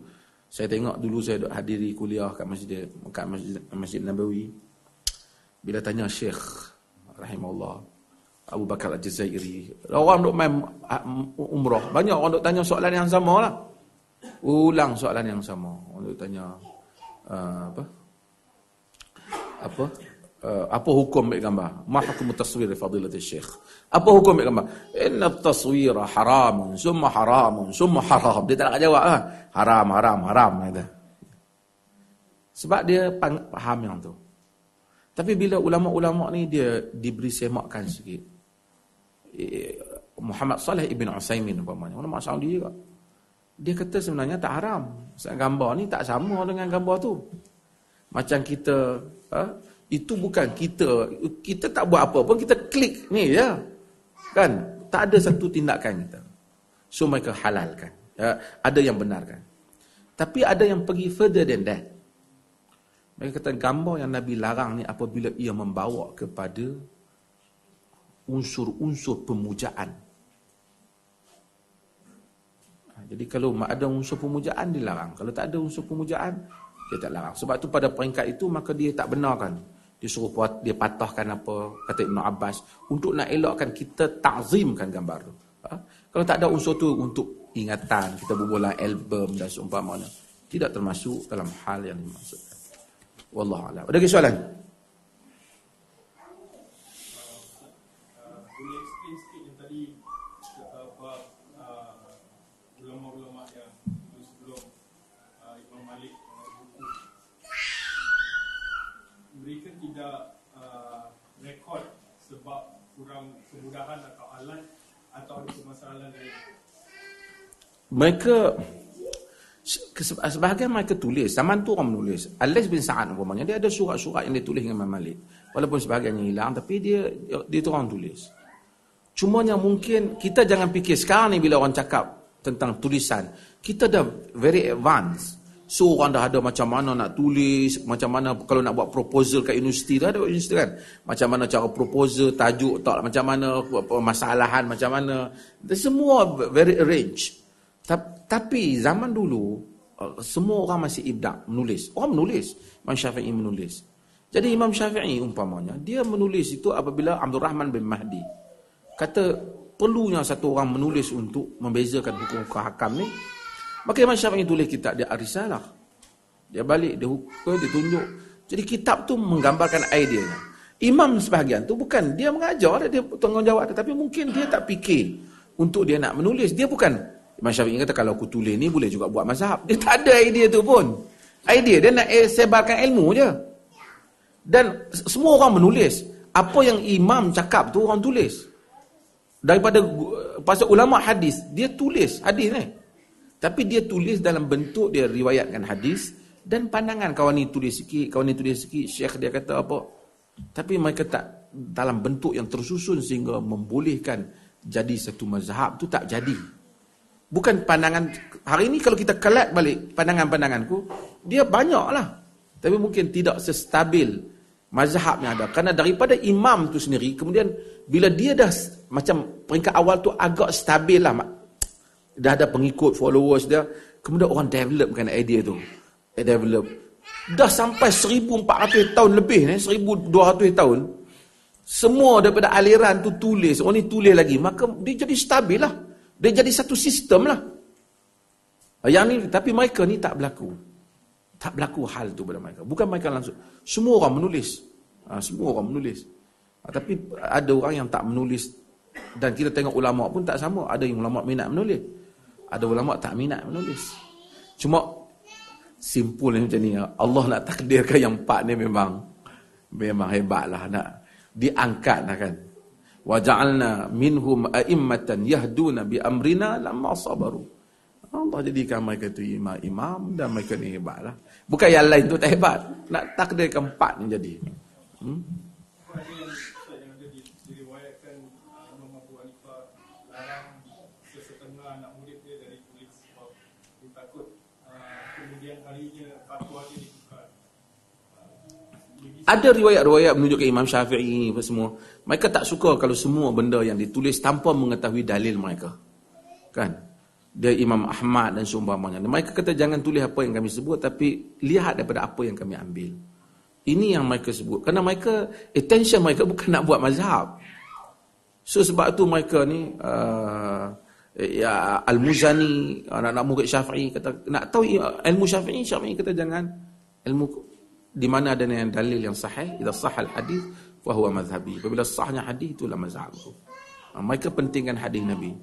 saya tengok dulu saya duk hadiri kuliah kat masjid kat masjid, masjid Nabawi. Bila tanya Syekh rahimahullah Abu Bakar Al-Jazairi, orang duk main ah, umrah, banyak orang duk tanya soalan yang sama lah. Ulang soalan yang sama. Orang duk tanya uh, apa? Apa? Uh, apa hukum ambil gambar? Ma hukum taswir fadilat syekh? Apa hukum ambil gambar? Inna taswir haram, summa haram, summa haram. Dia tak nak jawab lah. Haram, haram, haram. Kata. Sebab dia faham yang tu. Tapi bila ulama-ulama ni dia diberi semakkan sikit. Eh, Muhammad Saleh Ibn Usaimin umpamanya. Ulama Saudi juga. Dia kata sebenarnya tak haram. Gambar ni tak sama dengan gambar tu. Macam kita... Ha? Itu bukan kita. Kita tak buat apa pun kita klik ni ya. Kan? Tak ada satu tindakan kita. So mereka halalkan ya. Ada yang benarkan. Tapi ada yang pergi further than that. Mereka kata gambar yang nabi larang ni apabila ia membawa kepada unsur-unsur pemujaan. Ha, jadi kalau ada unsur pemujaan dilarang kalau tak ada unsur pemujaan dia tak larang. Sebab tu pada peringkat itu maka dia tak benarkan dia suruh buat, dia patahkan apa kata Ibn Abbas untuk nak elokkan kita takzimkan gambar tu. Ha? Kalau tak ada unsur tu untuk ingatan, kita berbola album dan seumpamanya. Tidak termasuk dalam hal yang dimaksudkan. Wallahualam. Ada lagi soalan? Mereka sebahagian mereka tulis. Zaman tu orang menulis. Alis bin Sa'ad umpamanya dia ada surat-surat yang dia tulis dengan Imam Malik. Walaupun sebahagiannya hilang tapi dia dia tu orang tulis. Cumanya mungkin kita jangan fikir sekarang ni bila orang cakap tentang tulisan kita dah very advanced. So orang dah ada macam mana nak tulis macam mana kalau nak buat proposal kat universiti dah ada universiti kan? Macam mana cara proposal tajuk tak macam mana masalahan macam mana. Semua very arranged tapi zaman dulu uh, semua orang masih ibdak menulis. Orang menulis. Imam Syafi'i menulis. Jadi Imam Syafi'i umpamanya dia menulis itu apabila Abdul Rahman bin Mahdi kata perlunya satu orang menulis untuk membezakan hukum-hukum hakam ni. Maka Imam Syafi'i tulis kitab dia Arisalah. Dia balik dia hukum dia tunjuk. Jadi kitab tu menggambarkan idea. Imam sebahagian tu bukan dia mengajar dia tanggungjawab tetapi mungkin dia tak fikir untuk dia nak menulis. Dia bukan Imam Syafi'i kata kalau aku tulis ni boleh juga buat mazhab. Dia tak ada idea tu pun. Idea dia nak sebarkan ilmu je. Dan semua orang menulis. Apa yang imam cakap tu orang tulis. Daripada pasal ulama hadis, dia tulis hadis ni. Tapi dia tulis dalam bentuk dia riwayatkan hadis dan pandangan kawan ni tulis sikit, kawan ni tulis sikit, syekh dia kata apa. Tapi mereka tak dalam bentuk yang tersusun sehingga membolehkan jadi satu mazhab tu tak jadi. Bukan pandangan hari ini kalau kita collect balik pandangan-pandanganku, dia banyaklah. Tapi mungkin tidak sestabil mazhab yang ada. Karena daripada imam tu sendiri, kemudian bila dia dah macam peringkat awal tu agak stabil lah. Dah ada pengikut, followers dia. Kemudian orang developkan idea tu. Dia develop. Dah sampai 1400 tahun lebih ni, 1200 tahun. Semua daripada aliran tu tulis. Orang ni tulis lagi. Maka dia jadi stabil lah. Dia jadi satu sistem lah. Yang ni, tapi mereka ni tak berlaku. Tak berlaku hal tu pada mereka. Bukan mereka langsung. Semua orang menulis. Ha, semua orang menulis. Ha, tapi ada orang yang tak menulis. Dan kita tengok ulama pun tak sama. Ada yang ulama minat menulis. Ada ulama tak minat menulis. Cuma Simpul macam ni. Allah nak takdirkan yang empat ni memang memang hebatlah nak diangkat lah kan. Wa ja'alna minhum a'immatan yahduna bi amrina lamma sabaru. Allah jadikan mereka tu imam-imam dan mereka ni hebatlah. Bukan yang lain tu tak hebat. Nak takdirkan empat ni jadi. Hmm? Ada riwayat-riwayat menunjukkan Imam Syafi'i apa semua. Mereka tak suka kalau semua benda yang ditulis tanpa mengetahui dalil mereka. Kan? Dia Imam Ahmad dan seumpamanya. Mereka kata jangan tulis apa yang kami sebut tapi lihat daripada apa yang kami ambil. Ini yang mereka sebut. Kerana mereka, attention mereka bukan nak buat mazhab. So sebab tu mereka ni, uh, ya, Al-Muzani, anak-anak murid Syafi'i kata, nak tahu ilmu Syafi'i, Syafi'i kata jangan. Ilmu di mana ada yang dalil yang sahih idza sahal hadis fa huwa madhhabi. Apabila sahnya hadis itulah mazhabku ha, mereka pentingkan hadis nabi.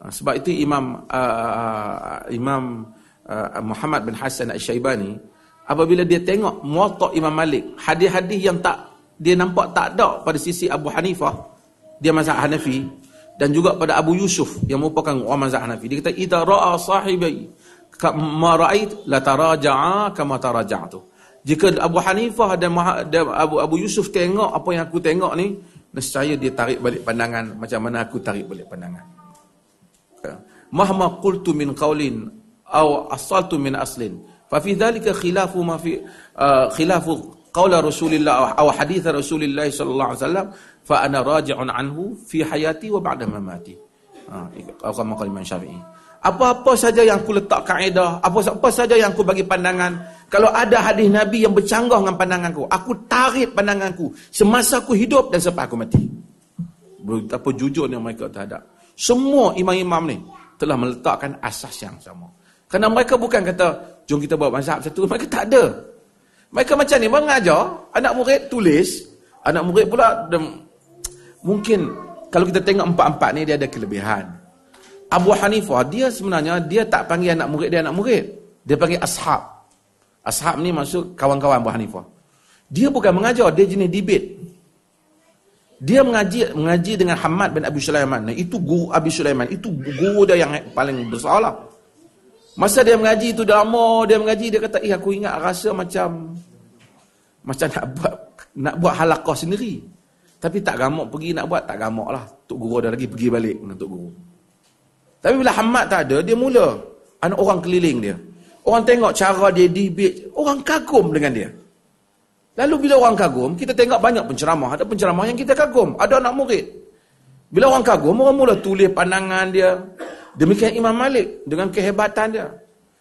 Ha, sebab itu imam uh, imam uh, Muhammad bin Hasan Asy-Syaibani apabila dia tengok muwatta Imam Malik hadis-hadis yang tak dia nampak tak ada pada sisi Abu Hanifah dia mazhab Hanafi dan juga pada Abu Yusuf yang merupakan ulama mazhab Hanafi. Dia kata idza ra'a sahibi ma ra'ait la taraja'a kama taraja'tu jika Abu Hanifah dan Abu Abu Yusuf tengok apa yang aku tengok ni, nescaya dia tarik balik pandangan macam mana aku tarik balik pandangan. Ya. Mahma qultu min qaulin aw asaltu min aslin, fa fi dhalika khilafu ma fi uh, khilafu qaul Rasulillah aw hadith Rasulillah sallallahu alaihi wasallam, fa ana raji'un anhu fi hayati wa ba'da mamati. Ha, uh, qala Imam Syafi'i. Apa-apa saja yang aku letak kaedah, apa-apa saja yang aku bagi pandangan, kalau ada hadis Nabi yang bercanggah dengan pandanganku, aku tarik pandanganku semasa aku hidup dan sampai aku mati. Betapa jujurnya mereka terhadap. Semua imam-imam ni telah meletakkan asas yang sama. Kerana mereka bukan kata, jom kita buat mazhab satu. Mereka tak ada. Mereka macam ni, mengajar, anak murid tulis, anak murid pula, mungkin kalau kita tengok empat-empat ni, dia ada kelebihan. Abu Hanifah dia sebenarnya dia tak panggil anak murid dia anak murid. Dia panggil ashab. Ashab ni maksud kawan-kawan Abu Hanifah. Dia bukan mengajar, dia jenis debate. Dia mengaji mengaji dengan Hamad bin Abi Sulaiman. Nah, itu guru Abi Sulaiman, itu guru dia yang paling besar lah. Masa dia mengaji itu dah lama, dia mengaji dia kata, "Eh aku ingat rasa macam macam nak buat nak buat halaqah sendiri." Tapi tak gamak pergi nak buat, tak gamak lah. Tok guru ada lagi pergi balik dengan tok guru. Tapi bila Hamad tak ada, dia mula. Anak orang keliling dia. Orang tengok cara dia debate. Orang kagum dengan dia. Lalu bila orang kagum, kita tengok banyak penceramah. Ada penceramah yang kita kagum. Ada anak murid. Bila orang kagum, orang mula tulis pandangan dia. Demikian Imam Malik dengan kehebatan dia.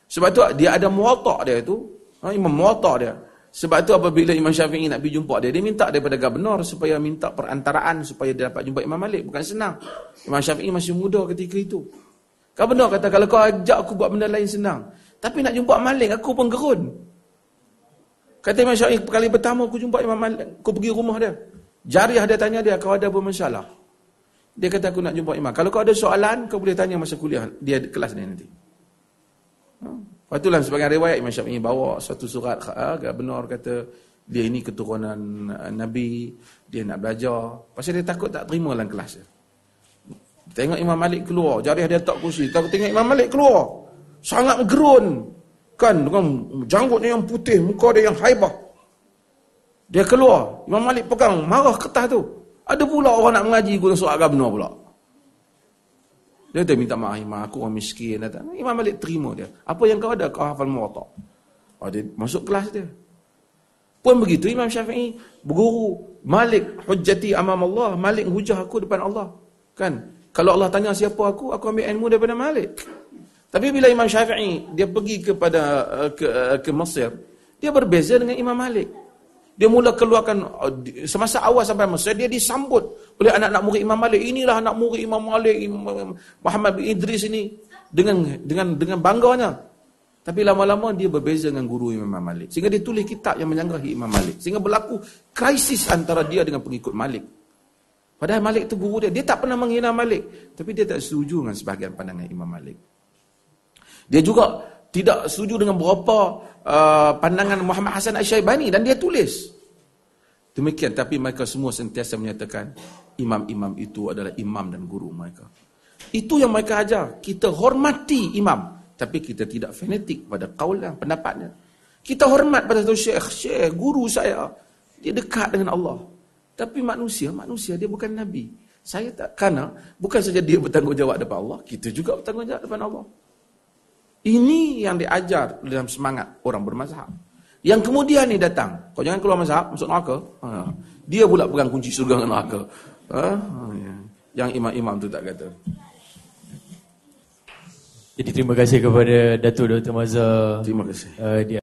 Sebab tu dia ada muwatak dia itu. Ha, imam muwatak dia. Sebab tu apabila Imam Syafi'i nak pergi jumpa dia, dia minta daripada gubernur supaya minta perantaraan supaya dia dapat jumpa Imam Malik. Bukan senang. Imam Syafi'i masih muda ketika itu. Kau benar kata kalau kau ajak aku buat benda lain senang. Tapi nak jumpa Malik aku pun gerun. Kata Imam Syafi'i kali pertama aku jumpa Imam Malik, aku pergi rumah dia. Jariah dia tanya dia kau ada apa masalah? Dia kata aku nak jumpa Imam. Kalau kau ada soalan kau boleh tanya masa kuliah dia kelas ni nanti. Ha? Lepas itulah sebagai riwayat Imam Syafi'i bawa satu surat ha, agak benar kata dia ini keturunan Nabi, dia nak belajar. Pasal dia takut tak terima dalam kelas dia. Tengok Imam Malik keluar, jariah dia tak kursi. Tengok Imam Malik keluar. Sangat gerun. Kan dengan janggutnya yang putih, muka dia yang haibah. Dia keluar, Imam Malik pegang marah kertas tu. Ada pula orang nak mengaji guna surat agama pula. Dia kata minta maaf Imam, aku orang miskin. Kata. Imam Malik terima dia. Apa yang kau ada, kau hafal muwatak. Oh, dia masuk kelas dia. Pun begitu Imam Syafi'i berguru Malik hujjati amam Allah, Malik hujah aku depan Allah. Kan? Kalau Allah tanya siapa aku, aku ambil ilmu daripada Malik. Tapi bila Imam Syafi'i dia pergi kepada uh, ke uh, ke Mesir, dia berbeza dengan Imam Malik. Dia mula keluarkan uh, semasa awal sampai Mesir dia disambut oleh anak-anak murid Imam Malik. Inilah anak murid Imam Malik Imam Muhammad bin Idris ini dengan dengan dengan bangganya. Tapi lama-lama dia berbeza dengan guru Imam Malik. Sehingga dia tulis kitab yang menyanggahi Imam Malik. Sehingga berlaku krisis antara dia dengan pengikut Malik. Padahal Malik itu guru dia. Dia tak pernah menghina Malik. Tapi dia tak setuju dengan sebahagian pandangan Imam Malik. Dia juga tidak setuju dengan beberapa uh, pandangan Muhammad Hasan Asy-Syaibani dan dia tulis. Demikian tapi mereka semua sentiasa menyatakan imam-imam itu adalah imam dan guru mereka. Itu yang mereka ajar. Kita hormati imam tapi kita tidak fanatik pada kaul dan pendapatnya. Kita hormat pada satu syekh, syekh guru saya. Dia dekat dengan Allah. Tapi manusia, manusia dia bukan nabi. Saya tak kerana bukan saja dia bertanggungjawab depan Allah, kita juga bertanggungjawab depan Allah. Ini yang diajar dalam semangat orang bermazhab. Yang kemudian ni datang, kau jangan keluar mazhab, masuk neraka. Ha. Dia pula pegang kunci surga dengan neraka. Ha? ha ya. Yang imam-imam tu tak kata. Jadi terima kasih kepada Datuk Dr. Mazhar. Terima kasih. Uh, di